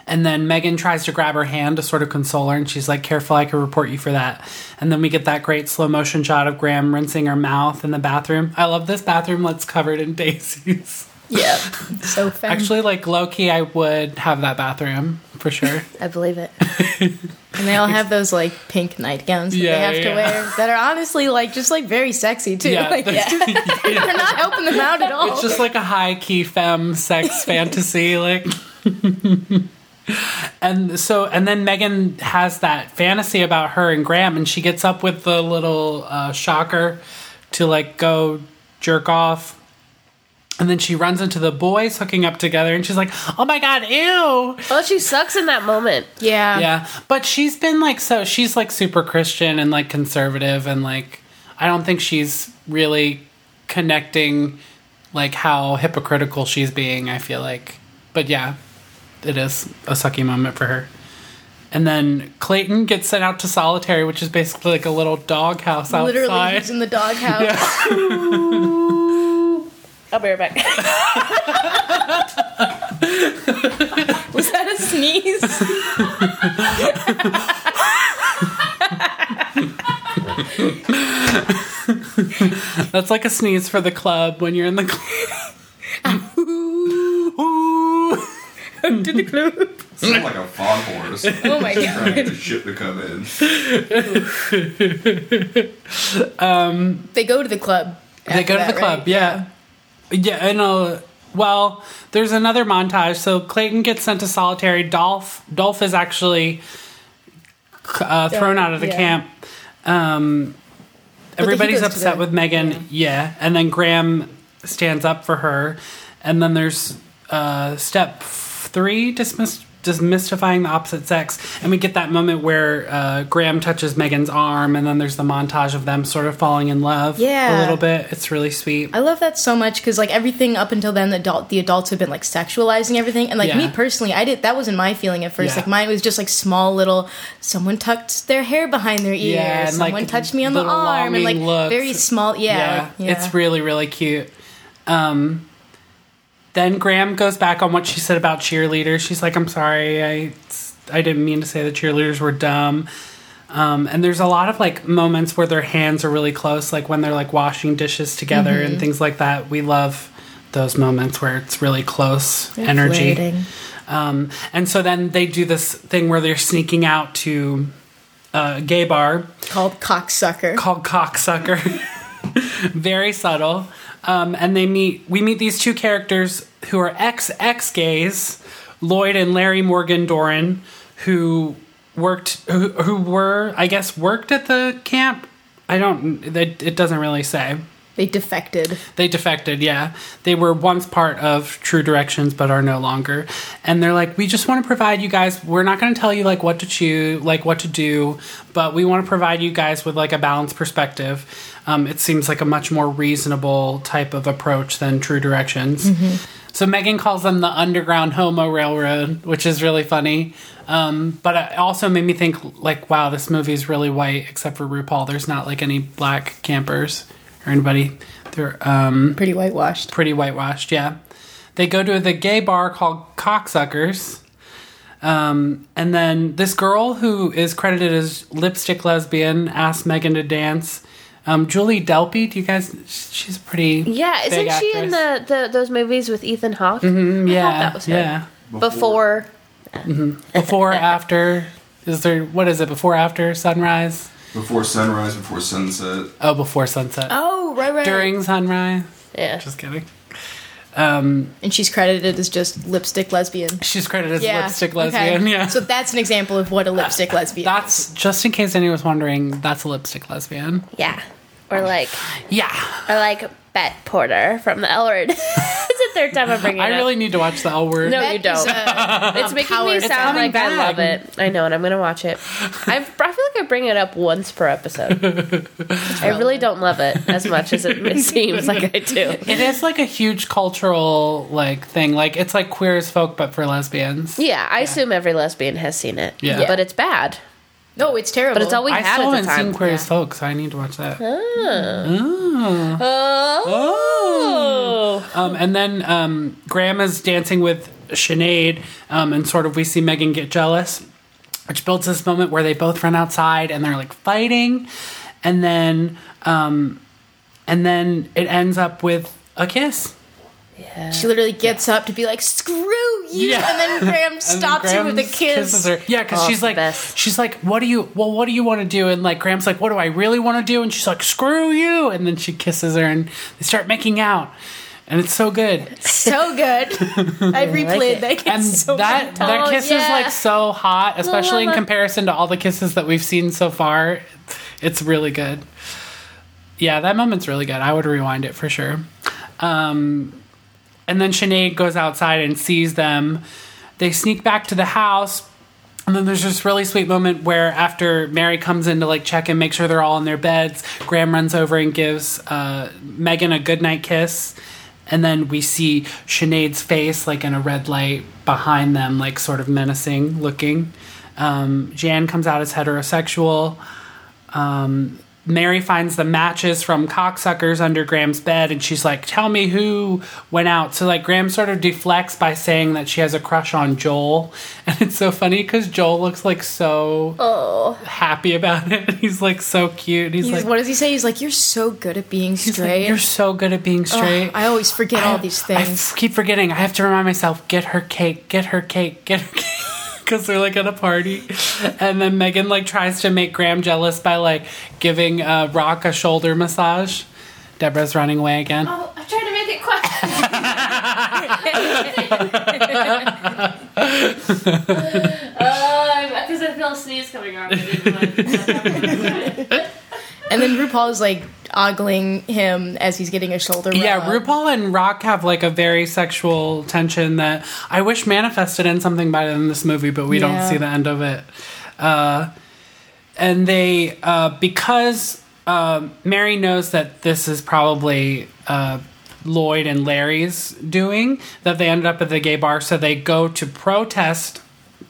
And then Megan tries to grab her hand to sort of console her, and she's like, Careful, I can report you for that. And then we get that great slow motion shot of Graham rinsing her mouth in the bathroom. I love this bathroom that's covered in [LAUGHS] daisies. Yeah. [LAUGHS] So fun. Actually, like low key, I would have that bathroom for sure. [LAUGHS] I believe it. and they all have those like pink nightgowns that Yeah, they have to wear that are honestly like just like very sexy too. Yeah, Like, yeah. They're not helping them out at all. It's just like a high key femme sex fantasy, like. And so, and then Megan has that fantasy about her and Graham, and she gets up with the little uh, shocker to like go jerk off. And then she runs into the boys hooking up together, and she's like, "Oh my god, ew!" Well, she sucks in that moment. yeah. Yeah, but she's been like so. She's like super Christian and like conservative, and like I don't think she's really connecting like how hypocritical she's being. I feel like, but yeah, it is a sucky moment for her. And then Clayton gets sent out to solitary, which is basically like a little doghouse outside. Literally, he's in the doghouse. [LAUGHS] I'll be right back. [LAUGHS] Was that a sneeze? That's like a sneeze for the club when you're in the club. [LAUGHS] [LAUGHS] Ooh. to the club. Sound like a foghorn. [LAUGHS] Oh my Trying to god. get the ship to come in. [LAUGHS] um, They go to the club. They go to that, the club, right? yeah. Yeah, I know. Well, there's another montage. So Clayton gets sent to solitary. Dolph Dolph is actually uh, thrown out of the yeah. camp. Um, everybody's upset the- with Megan. yeah. Yeah. and then Graham stands up for her, and then there's uh, step three dismiss demystifying the opposite sex, and we get that moment where uh, Graham touches Megan's arm, and then there's the montage of them sort of falling in love. Yeah. a little bit. It's really sweet. I love that so much because like everything up until then, the adult the adults have been like sexualizing everything, and like me personally, I did that wasn't my feeling at first. Yeah. Like mine was just like small little. Someone tucked their hair behind their ear. Yeah, and, someone like, touched me on the arm, and like looks. very small. Yeah, like, yeah. it's really really cute. Um, then Graham goes back on what she said about cheerleaders. She's like, "I'm sorry, I I didn't mean to say the cheerleaders were dumb." Um, and there's a lot of like moments where their hands are really close, like when they're like washing dishes together Mm-hmm. and things like that. We love those moments where it's really close energy. Um, and so then they do this thing where they're sneaking out to a gay bar called cocksucker. called cocksucker. [LAUGHS] Very subtle. Um, and they meet. We meet these two characters who are ex ex gays, Lloyd and Larry Morgan Doran, who worked who, who were I guess worked at the camp. I don't. It, it doesn't really say. they defected. They defected, yeah. They were once part of True Directions, but are no longer. And they're like, we just want to provide you guys. We're not going to tell you like what to choose, like what to do, but we want to provide you guys with like a balanced perspective. Um, it seems like a much more reasonable type of approach than True Directions. So Megan calls them the Underground Homo Railroad, which is really funny. Um, but it also made me think, like, wow, this movie is really white, except for RuPaul. There's not like any black campers or anybody. They're um, Pretty whitewashed. pretty whitewashed. Yeah, they go to the gay bar called Cocksuckers. Um, and then this girl who is credited as lipstick lesbian asks Megan to dance. Um, Julie Delpy, do you guys? She's a pretty Yeah, isn't big she in the, the those movies with Ethan Hawke? Mm, yeah, that was her. yeah. Before Before, [LAUGHS] after, is there? What is it? Before, after sunrise? Before sunrise, before sunset. Oh, before sunset. Oh, right, right. During sunrise. yeah. Just kidding. Um, and she's credited as just lipstick lesbian. she's credited as Yeah. lipstick okay. lesbian. Yeah. So that's an example of what a lipstick [LAUGHS] lesbian. that's just in case anyone was wondering. That's a lipstick lesbian. Yeah. Or like Yeah. or like Bette Porter from the L Word. [LAUGHS] it's the third time I'm bringing it I up. really need to watch the L word. No, Bet you don't. is, uh, it's making power- me sound coming like I love it. I know, and I'm gonna watch it. I've, I feel like I bring it up once per episode. [LAUGHS] I really don't love it as much as it, it [LAUGHS] seems like I do. It is like a huge cultural like thing. Like it's like queer as folk, but for lesbians. Yeah, I assume every lesbian has seen it. Yeah. but it's bad. No, it's terrible. But it's all we I had still at the haven't time. seen Queer as Folk, so I need to watch that. Oh. Um, and then um, Graham is dancing with Sinead, um, and sort of we see Megan get jealous, which builds this moment where they both run outside and they're like fighting, and then um, and then it ends up with a kiss. She literally gets up to be like, "Screw you!" Yeah. and then Graham [LAUGHS] stops then her with a kiss. Yeah, because Oh, she's like, best. she's like, what do you? Well, what do you want to do? And like Graham's like, what do I really want to do? And she's like, screw you. And then she kisses her, and they start making out, and it's so good. so good. [LAUGHS] I replayed it. that kiss And so that that kiss is yeah. like so hot, especially in comparison to all the kisses that we've seen so far. It's really good. Yeah, that moment's really good. I would rewind it for sure. Um, and then Sinead goes outside and sees them. They sneak back to the house. And then there's this really sweet moment where after Mary comes in to like check and make sure they're all in their beds, Graham runs over and gives uh, Megan a goodnight kiss. And then we see Sinead's face like in a red light behind them, like sort of menacing looking. Um, Jan comes out as heterosexual. Um, Mary finds the matches from cocksuckers under Graham's bed, and she's like, "Tell me who went out." So like Graham sort of deflects by saying that she has a crush on Joel, [LAUGHS] and it's so funny because Joel looks like so oh. happy about it. [LAUGHS] He's like so cute. He's, He's, like, what does he say? He's like, "You're so good at being he's like, straight." "You're so good at being Ugh, straight." I always forget all these things. f- keep forgetting. I have to remind myself, get her cake, get her cake, get her cake. Because they're like at a party. And then Megan like tries to make Graham jealous by like giving uh, Rock a shoulder massage. Deborah's running away again. Oh, I'm trying to make it quick. [LAUGHS] Because I feel a sneeze coming on. [LAUGHS] and then RuPaul's like ogling him as he's getting a shoulder. rub. Yeah. RuPaul and Rock have like a very sexual tension that I wish manifested in something better than this movie, but we don't see the end of it. Uh, and they, uh, because uh, Mary knows that this is probably uh, Lloyd and Larry's doing, that they ended up at the gay bar, so they go to protest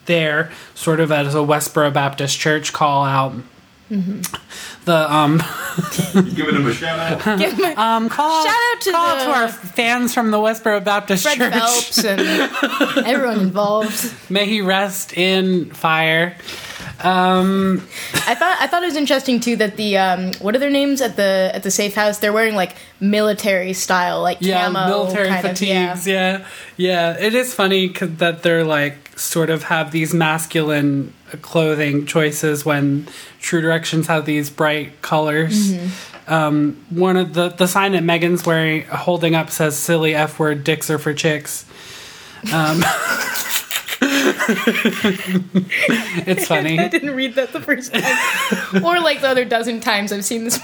there, sort of as a Westboro Baptist Church call out. The um [LAUGHS] You giving him a shout out? [LAUGHS] Give him a- um call Shout out to call the- to our fans from the Westboro Baptist Fred Church. Phelps and [LAUGHS] everyone involved. May he rest in fire. Um, I thought I thought it was interesting too that the um, what are their names at the at the safe house? They're wearing like military style, like yeah, camo military kind of, yeah. fatigues. yeah. yeah, It is funny 'cause that they're like sort of have these masculine clothing choices when True Directions have these bright colors. Mm-hmm. Um, one of the the sign that Megan's wearing holding up says "silly f word dicks are for chicks." Um, [LAUGHS] it's [LAUGHS] funny. I didn't read that the first time, [LAUGHS] or like the other dozen times I've seen this.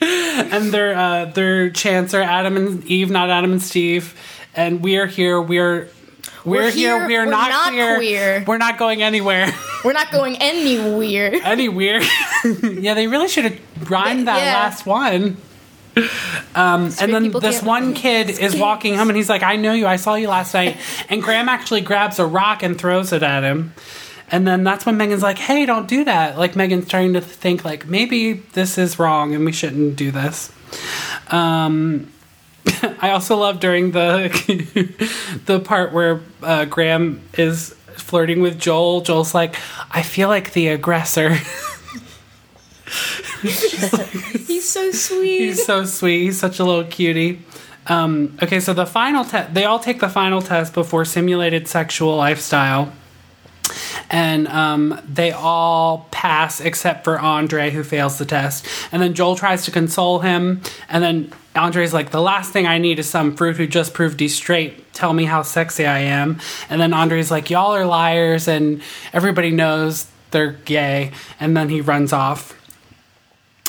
and their uh, their chants are Adam and Eve, not Adam and Steve. And we are here. We're we're, We're here. here, We are we're not, not queer. queer. We're not going anywhere. [LAUGHS] We're not going anywhere. [LAUGHS] anywhere. [LAUGHS] yeah, they really should have rhymed that Yeah. last one. Um, and then this one kid is walking home and he's like, I know you, I saw you last night. And Graham actually grabs a rock and throws it at him. And then that's when Megan's like, "Hey, don't do that." Like Megan's starting to think like maybe this is wrong and we shouldn't do this. Um, [LAUGHS] I also love during the [LAUGHS] the part where uh, Graham is flirting with Joel. Joel's like, "I feel like the aggressor." [LAUGHS] He's so sweet. He's so sweet. He's such a little cutie. Um, okay, so the final test, they all take the final test before simulated sexual lifestyle. And um, they all pass except for Andre, who fails the test. And then Joel tries to console him. And then Andre's like, The last thing I need is some fruit who just proved he's straight. Tell me how sexy I am. And then Andre's like, Y'all are liars, and everybody knows they're gay. And then he runs off.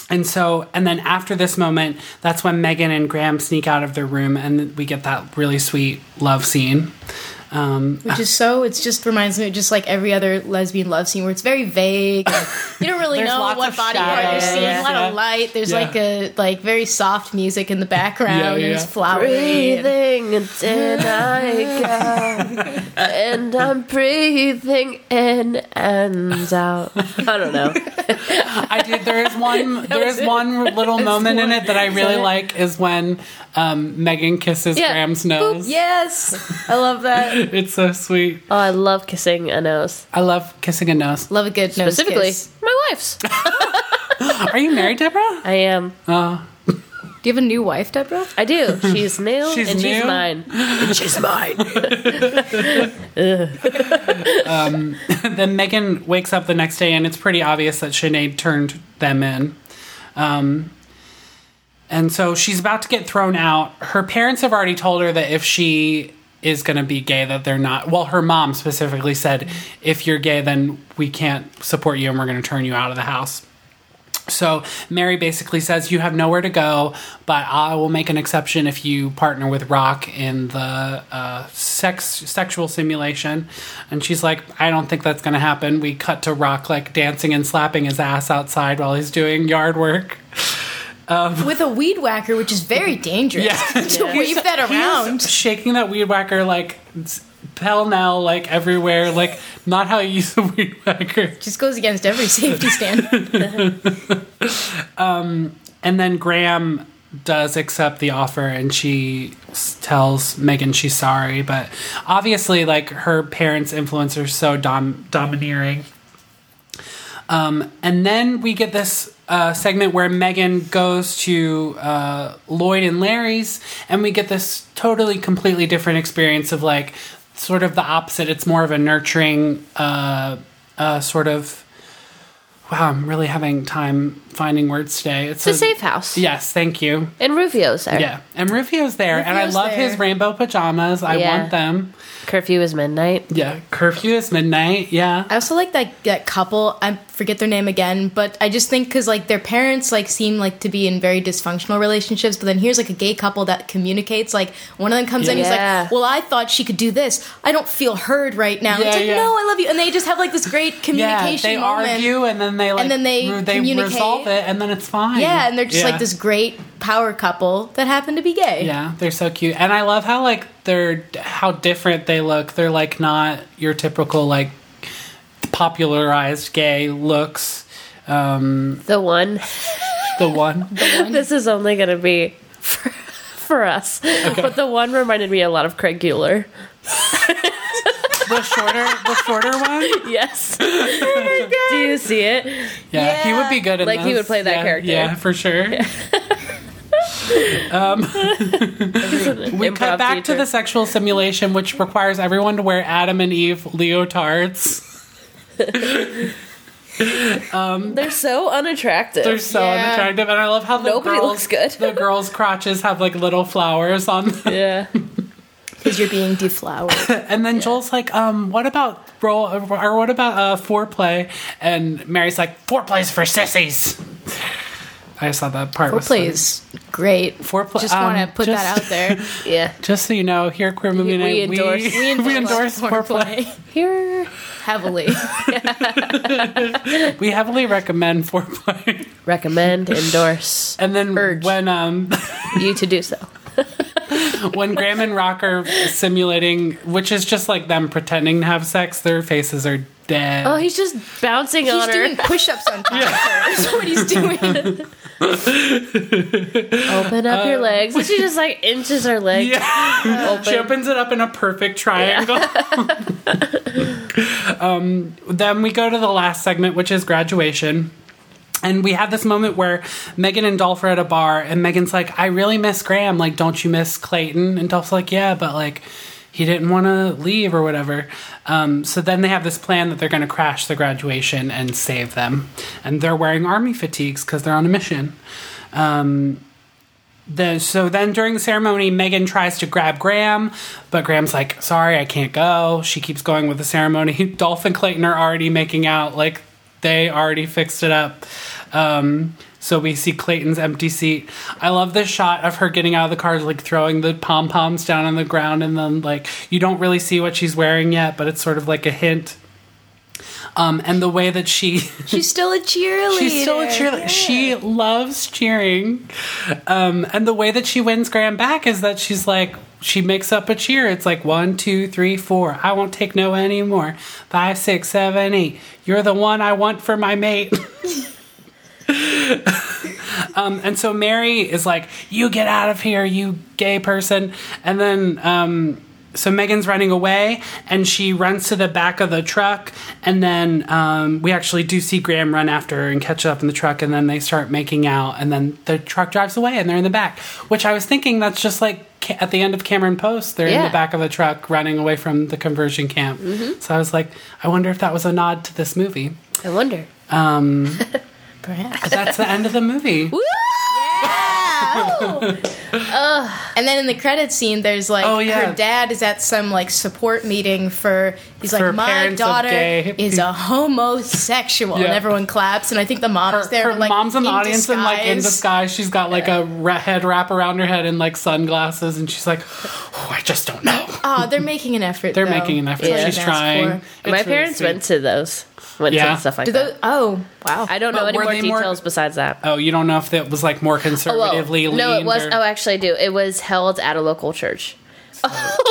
And so, and then after this moment, that's when Megan and Graham sneak out of their room, and we get that really sweet love scene. Um, Which is so, it just reminds me of just like every other lesbian love scene where it's very vague. and you don't really [LAUGHS] know what of body part you're shadows, seeing. A lot of light. There's Yeah. like a like very soft music in the background. Yeah, and yeah. it's flowery. and- Breathing in I [LAUGHS] go, and I'm breathing in and out. I don't know. [LAUGHS] I did. There is one. [LAUGHS] There is one little moment in it that I really like is when um, Megan kisses Yeah. Graham's nose. Yes, I love that. [LAUGHS] It's so sweet. Oh, I love kissing a nose, I love kissing a nose. Love a good nose specifically kiss. my wife's. Are you married, Deborah? I am. Oh, Do you have a new wife, Deborah? I do. She's new [LAUGHS] She's and new? she's mine. And she's mine. [LAUGHS] [LAUGHS] then Megan wakes up the next day, and it's pretty obvious that Sinead turned them in. Um, and so she's about to get thrown out. Her parents have already told her that if she is going to be gay, that they're not. Well, her mom specifically said, if you're gay, then we can't support you and we're going to turn you out of the house. So Mary basically says, You have nowhere to go, but I will make an exception if you partner with Rock in the uh, sex sexual simulation. And she's like, I don't think that's going to happen. We cut to Rock like dancing and slapping his ass outside while he's doing yard work. With a weed whacker, which is very dangerous [LAUGHS] Yeah. to wave that around. He's shaking that weed whacker like pell mell, like everywhere, like not how you use a weed whacker. Just goes against every safety standard. [LAUGHS] And then Graham does accept the offer and she tells Megan she's sorry, but obviously, like, her parents' influence are so dom- domineering. Um, and then we get this uh, segment where Megan goes to uh, Lloyd and Larry's, and we get this totally, completely different experience of like sort of the opposite. It's more of a nurturing, uh, uh, sort of. Wow, I'm really having time finding words today. It's, It's a safe house. Yes, thank you. And Rufio's there. Yeah, and Rufio's there, and I love there. his rainbow pajamas. I Yeah. want them. Curfew is midnight. Yeah, curfew is midnight. Yeah, I also like that that couple. I forget their name again, but I just think because like their parents like seem like to be in very dysfunctional relationships, but then here's like a gay couple that communicates. Like one of them comes in, he's Yeah. like, "Well, I thought she could do this. I don't feel heard right now." Yeah, it's like, yeah. "No, I love you," and they just have like this great communication. yeah. communication They moment. argue, and then they like, and then they re- they communicate. resolve it, and then it's fine. Yeah, and they're just Yeah. like this great power couple that happen to be gay. Yeah, they're so cute, and I love how like they're how different they look. They're like not your typical like popularized gay looks. Um, The one. the one, [LAUGHS] This is only going to be for, for us. But the one reminded me a lot of Craig Bueller. the shorter, the shorter one. Yes. Do you see it? Yeah, he would be good Like, he would play that Yeah, character. Yeah, for sure. [LAUGHS] um, we cut back to the sexual simulation, which requires everyone to wear Adam and Eve leotards. They're so unattractive. They're so Yeah. unattractive, and I love how the Nobody girls, looks good. the girls' crotches have like little flowers on them. yeah. because you're being deflowered. [LAUGHS] And then Joel's like, um, what about roll or what about uh foreplay? And Mary's like, foreplay's for sissies. I just thought that part was Foreplay funny. is great. Foreplay- Just want to um, put just- that out there. [LAUGHS] Yeah. Just so you know, here at Queer Movie We Night, we, endorse- we, [LAUGHS] we endorse foreplay. [LAUGHS] Here. heavily. We heavily recommend foreplay. Recommend, endorse And then Urge. when um you to do so. when Graham and Rock are simulating, which is just like them pretending to have sex, their faces are dead. Oh, he's just bouncing He's on her. He's doing push-ups on top of her. That's what he's doing. Open up your legs. And she just like inches her legs. Yeah. she opens it up in a perfect triangle. [LAUGHS] um, then we go to the last segment, which is graduation. And we have this moment where Megan and Dolph are at a bar, and Megan's like, I really miss Graham. Like, don't you miss Clayton? And Dolph's like, Yeah, but like, he didn't want to leave or whatever. Um, so then they have this plan that they're going to crash the graduation and save them. And they're wearing army fatigues because they're on a mission. Um, the, so then during the ceremony, Megan tries to grab Graham, but Graham's like, sorry, I can't go. She keeps going with the ceremony. [LAUGHS] Dolph and Clayton are already making out, like they already fixed it up. Um, so we see Clayton's empty seat. I love this shot of her getting out of the car, like throwing the pom poms down on the ground, and then like you don't really see what she's wearing yet, but it's sort of like a hint. Um, and the way that she [LAUGHS] She's still a cheerleader. She's still a cheerleader. She loves cheering. Um, and the way that she wins Graham back is that she's like, she makes up a cheer. It's like one, two, three, four. I won't take no anymore. Five, six, seven, eight. You're the one I want for my mate. [LAUGHS] um, and so Mary is like, "You get out of here, you gay person!" And then, um, so Megan's running away, and she runs to the back of the truck, and then um, we actually do see Graham run after her and catch up in the truck, and then they start making out, and then the truck drives away, and they're in the back. Which I was thinking that's just like at the end of Cameron Post, they're in the back of the truck running away from the conversion camp. So I was like, I wonder if that was a nod to this movie. I wonder. Um, [LAUGHS] Perhaps. that's the end of the movie. [LAUGHS] Yeah. [LAUGHS] And then in the credit scene, there's like Oh, yeah. her dad is at some like support meeting for. He's For like, my parents of daughter gay is a homosexual, and everyone claps. And I think the mom's her, there. her like, mom's in the audience and like in disguise. disguise. She's got like a ra- head wrap around her head and like sunglasses, and she's like, oh, I just don't know. Oh, they're making an effort. They're though. making an effort. That's what She's I'd ask trying. for. It's My really parents sweet. went to those. Went Yeah. stuff like Do that. oh, wow. I don't But know any more they more- details besides that. Oh, you don't know if it was like more Oh, well, no, it was. or- Oh, actually, I do. It was held at a local church. [LAUGHS]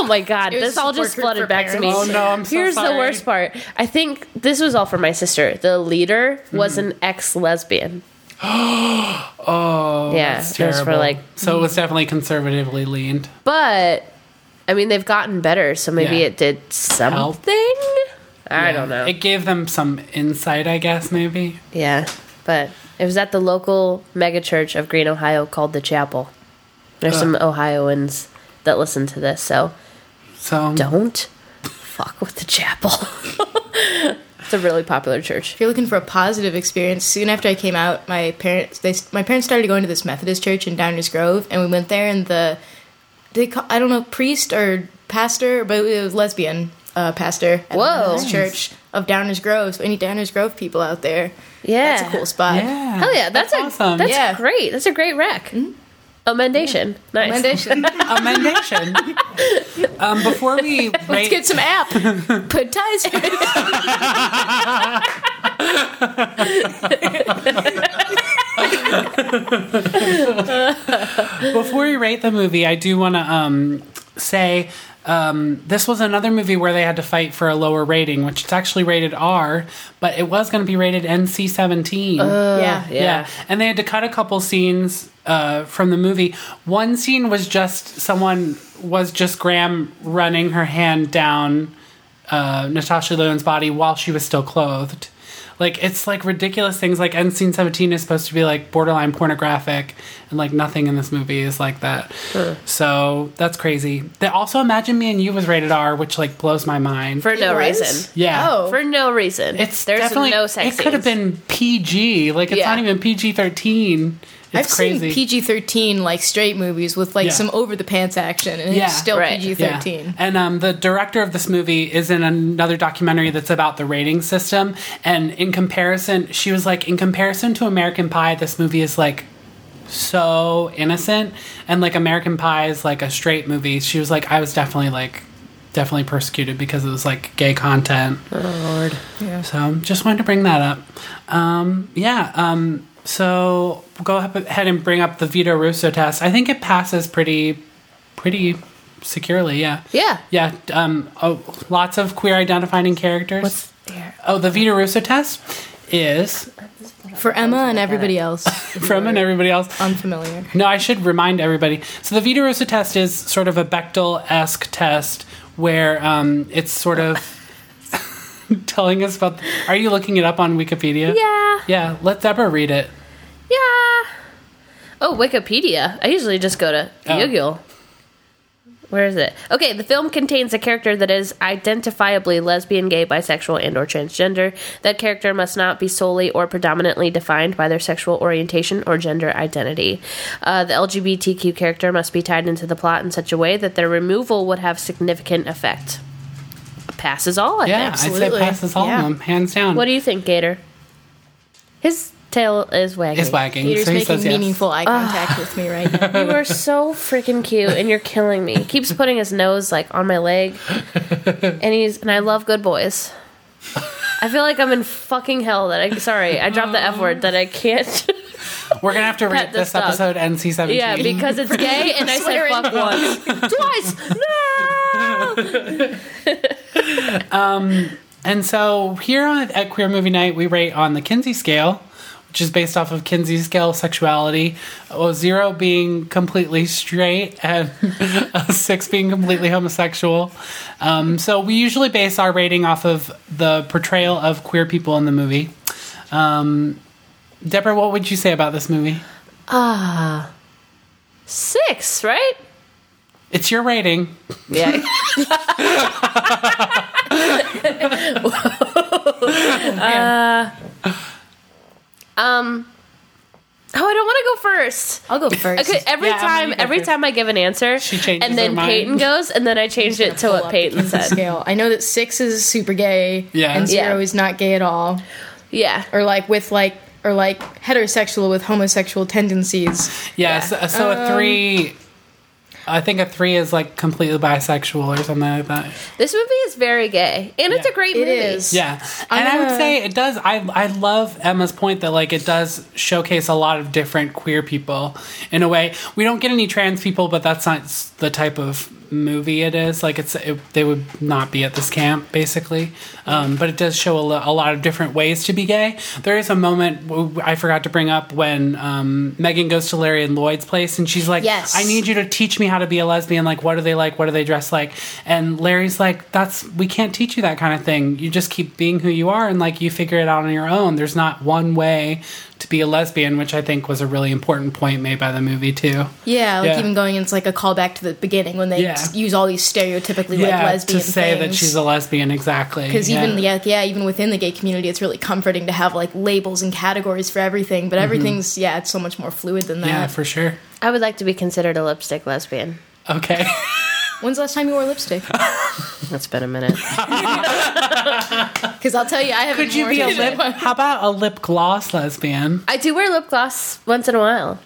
Oh my God! This all just flooded back to me. Oh, no, I'm so Here's sorry. the worst part. I think this was all for my sister. The leader was Mm-hmm. an ex-lesbian. oh, [GASPS] Yeah, that's it was for, terrible. like- so it was definitely conservatively leaned. But I mean, they've gotten better, so maybe Yeah. it did something. I Yeah. don't know. It gave them some insight, I guess, maybe. yeah, but it was at the local megachurch of Green, Ohio, called the Chapel. There's Uh. some Ohioans that listen to this, so So don't fuck with the chapel. [LAUGHS] it's a really popular church. If you're looking for a positive experience, soon after I came out, my parents they my parents started going to this Methodist church in Downers Grove, and we went there, and the they call, I don't know priest or pastor, but it was lesbian uh, pastor at Whoa. the Methodist church of Downers Grove. So any Downers Grove people out there, Yeah, that's a cool spot. yeah, Hell yeah, that's, a awesome. that's Yeah. great. That's a great rec. Amendation, nice. Recommendation. [LAUGHS] Amendation. um, before we [LAUGHS] Let's get some app. [LAUGHS] Put ties. before we rate the movie, I do want to um, say um, this was another movie where they had to fight for a lower rating, which it's actually rated R, but it was going to be rated NC seventeen. yeah. Yeah. and they had to cut a couple scenes uh, from the movie. One scene was just someone was just Graham running her hand down uh, Natasha Lyonne's body while she was still clothed. Like it's like ridiculous things. Like NC Seventeen is supposed to be like borderline pornographic, and like nothing in this movie is like that. So that's crazy. They also Imagine Me and You was rated R, which like blows my mind. For no reason. yeah, Oh. For no reason. it's There's definitely no sex It could have been PG. Like it's Yeah. not even PG thirteen. It's I've crazy. seen PG thirteen like straight movies with like Yeah. some over the pants action, and Yeah. it's still Right. PG Yeah. thirteen. And um, the director of this movie is in another documentary that's about the rating system. And in comparison, she was like, in comparison to American Pie, this movie is like so innocent. And like American Pie is like a straight movie. She was like, I was definitely like, definitely persecuted because it was like gay content. Lord. Yeah. So just wanted to bring that up. Um, yeah. Um, so go ahead and bring up the Vito Russo test. I think it passes pretty, pretty securely. Yeah. Yeah. Yeah. Um, oh, lots of queer identifying characters. What's Oh, the Vito Russo test is For Emma and everybody else [LAUGHS] from and everybody else. unfamiliar. No, I should remind everybody. So the Vito Russo test is sort of a Bechdel esque test where um, it's sort of [LAUGHS] telling us about. Are you looking it up on Wikipedia? Yeah. Yeah. Let Deborah read it. Yeah. Oh, Wikipedia. I usually just go to Oh. Google. Where is it? Okay, the film contains a character that is identifiably lesbian, gay, bisexual, and or transgender. That character must not be solely or predominantly defined by their sexual orientation or gender identity. Uh, the LGBTQ character must be tied into the plot in such a way that their removal would have significant effect. Passes all, I Yeah, think. I'd say absolutely. passes all Yeah. of them, hands down. What do you think, Gator? His tail is wagging. is wagging. Peter's so he making says yes. meaningful eye contact with me right [LAUGHS] now. You are so freaking cute, and you're killing me. He keeps putting his nose like on my leg, [LAUGHS] and he's and I love good boys. I feel like I'm in fucking hell. That I sorry, I dropped the f word. That I can't. [LAUGHS] We're gonna have to rate this this episode NC seventeen. yeah, because it's gay, and I [LAUGHS] said fuck once, [LAUGHS] twice. No. [LAUGHS] um, And so here on, at Queer Movie Night, we rate on the Kinsey scale, which is based off of Kinsey scale of sexuality. Well, zero being completely straight and six being completely homosexual. Um, so we usually base our rating off of the portrayal of queer people in the movie. Um, Deborah, what would you say about this movie? Ah, Six, right? It's your rating. Yeah. [LAUGHS] [LAUGHS] Uh, um. Oh, I don't want to go first. I'll go first. Okay, every Yeah, time, every first. time I give an answer, She changes and then her mind. Peyton goes, and then I changed it to what Peyton said. Scale. I know that six is super gay, Yeah. and zero Yeah. is not gay at all, Yeah, or like with like or like heterosexual with homosexual tendencies. Yeah, so, so a three. Um, I think a three is like completely bisexual or something like that. this movie is very gay, and it's a great It movie. is. Yeah, and I would say it does. I I love Emma's point that like it does showcase a lot of different queer people in a way. We don't get any trans people, but that's not the type of movie it is. Like it's it, they would not be at this camp basically. Um, but it does show a, lo- a lot of different ways to be gay. There is a moment w- I forgot to bring up when um, Megan goes to Larry and Lloyd's place and she's like, Yes. I need you to teach me how to be a lesbian. Like, what are they like? What do they dress like? And Larry's like, that's we can't teach you that kind of thing. You just keep being who you are, and like you figure it out on your own. There's not one way to be a lesbian, which I think was a really important point made by the movie too. Yeah, like Yeah. even going into like a callback to the beginning when they Yeah. s- use all these stereotypically like yeah, lesbian to say that she's a lesbian, exactly. because yeah. even yeah, yeah, even within the gay community, it's really comforting to have like labels and categories for everything. But everything's yeah, it's so much more fluid than that. Mm-hmm. yeah, for sure. I would like to be considered a lipstick lesbian. Okay. [LAUGHS] When's the last time you wore lipstick? [LAUGHS] That's been a minute. [LAUGHS] Because I'll tell you, I haven't. Could you worn be a it. lip? How about a lip gloss lesbian? I do wear lip gloss once in a while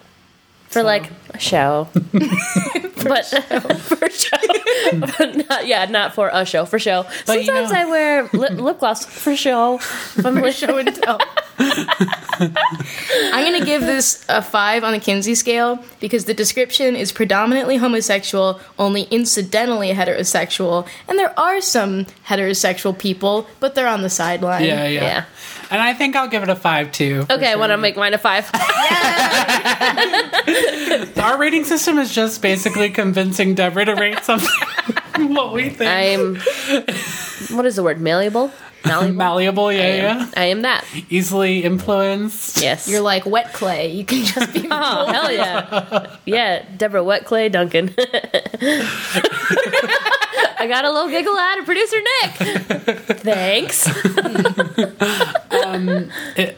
for like a show, [LAUGHS] but for show, but not yeah, not for a show for show. But you Sometimes know- I wear lip, lip gloss for show. From for show and tell. I'm gonna give this a five on the Kinsey scale because the description is predominantly homosexual, only incidentally heterosexual, and there are some heterosexual people, but they're on the sideline. Yeah, yeah, Yeah. And I think I'll give it a five too. for Okay, I want to make mine a five. [LAUGHS] Our rating system is just basically convincing Deborah to rate something [LAUGHS] what we think. I'm what is the word? Malleable. Malleable. Malleable, yeah, yeah. I am that. Easily influenced. Yes. You're like wet clay. You can just be. [LAUGHS] Oh hell yeah, [LAUGHS] yeah, Deborah Wet Clay Duncan. [LAUGHS] I got a little giggle out of producer Nick. [LAUGHS] Thanks.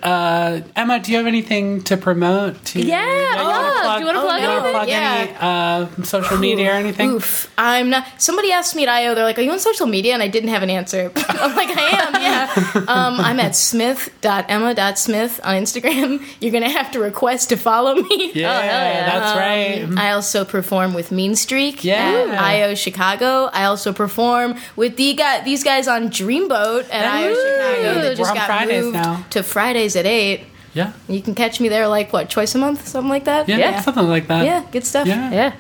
Uh, Emma, do you have anything to promote? To, Yeah, wanna plug. Do you wanna plug you wanna anything? plug any uh, social media or anything? Oof. I'm not. Somebody asked me at IO, they're like, Are you on social media? And I didn't have an answer. [LAUGHS] I'm like, I am, yeah. Um, I'm at smith.emma.smith on Instagram. [LAUGHS] You're going to have to request to follow me. Yeah, hell yeah. that's right. I also perform with Mean Streak Yeah. at IO Chicago. I also perform with the guy, these guys on Dreamboat and I Ooh. Chicago. That We're just got Fridays moved now. to Fridays at 8. Yeah. You can catch me there like, what, twice a month? Something like that? yeah, Yeah. something like that. Yeah, good stuff. Yeah. Yeah.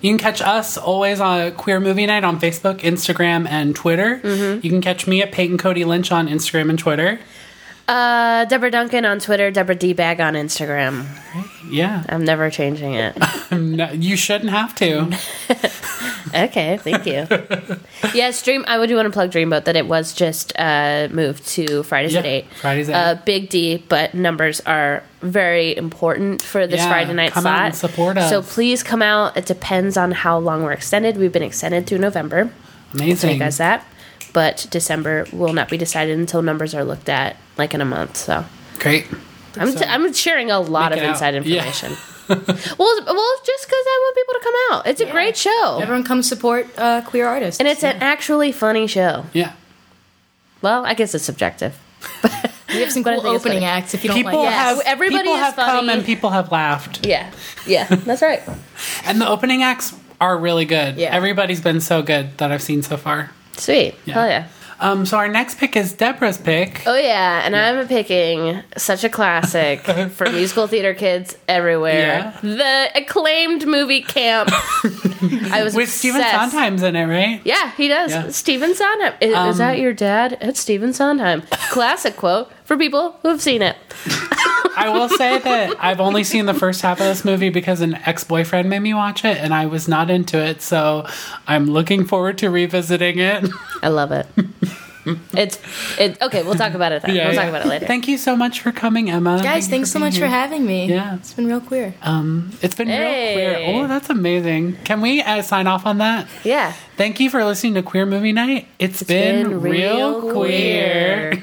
You can catch us always on Queer Movie Night on Facebook, Instagram, and Twitter. Mm-hmm. You can catch me at Peyton Cody Lynch on Instagram and Twitter. Uh, Deborah Duncan on Twitter, Deborah D Bag on Instagram. Yeah, I'm never changing it. [LAUGHS] No, you shouldn't have to. [LAUGHS] Okay, thank you. yes, Dream. I would do want to plug Dreamboat that it was just uh, moved to Fridays at Yeah, eight. Fridays at uh, eight. Big D, but numbers are very important for this Yeah, Friday night come slot. out and support us. So please come out. It depends on how long we're extended. We've been extended through November. Tell Amazing. you guys that. But December will not be decided until numbers are looked at, like in a month. So Great. I'm, So- t- I'm sharing a lot Make of it out. inside Yeah. information. [LAUGHS] well, well, just because I want people to come out. It's a great show, Everyone come support uh, queer artists. and it's an actually funny show. Yeah. Well, I guess it's subjective. [LAUGHS] we have some but I cool opening acts if you don't People like have Everybody people is have come and people have laughed. Yeah, yeah, that's right. [LAUGHS] And the opening acts are really good. Yeah. Everybody's been so good that I've seen so far. Sweet. Yeah. Hell yeah. Um, so our next pick is Deborah's pick. Oh yeah, and I'm picking such a classic [LAUGHS] for musical theater kids everywhere. The acclaimed movie Camp. [LAUGHS] I was With Stephen obsessed. Sondheim's in it, right? Yeah, he does. Yeah. Stephen Sondheim. Is, is Um, that your dad? It's Stephen Sondheim. Classic quote for people who have seen it. [LAUGHS] I will say that I've only seen the first half of this movie because an ex boyfriend made me watch it and I was not into it. So I'm looking forward to revisiting it. I love it. it's it. Okay, we'll talk about it then. we'll talk yeah. about it later. Thank you so much for coming, Emma. Guys, you thanks so being much for having me. Yeah. It's been real queer. Um, it's been Hey. real queer. Oh, that's amazing. Can we uh, sign off on that? yeah. Thank you for listening to Queer Movie Night. it's been, been real, real queer.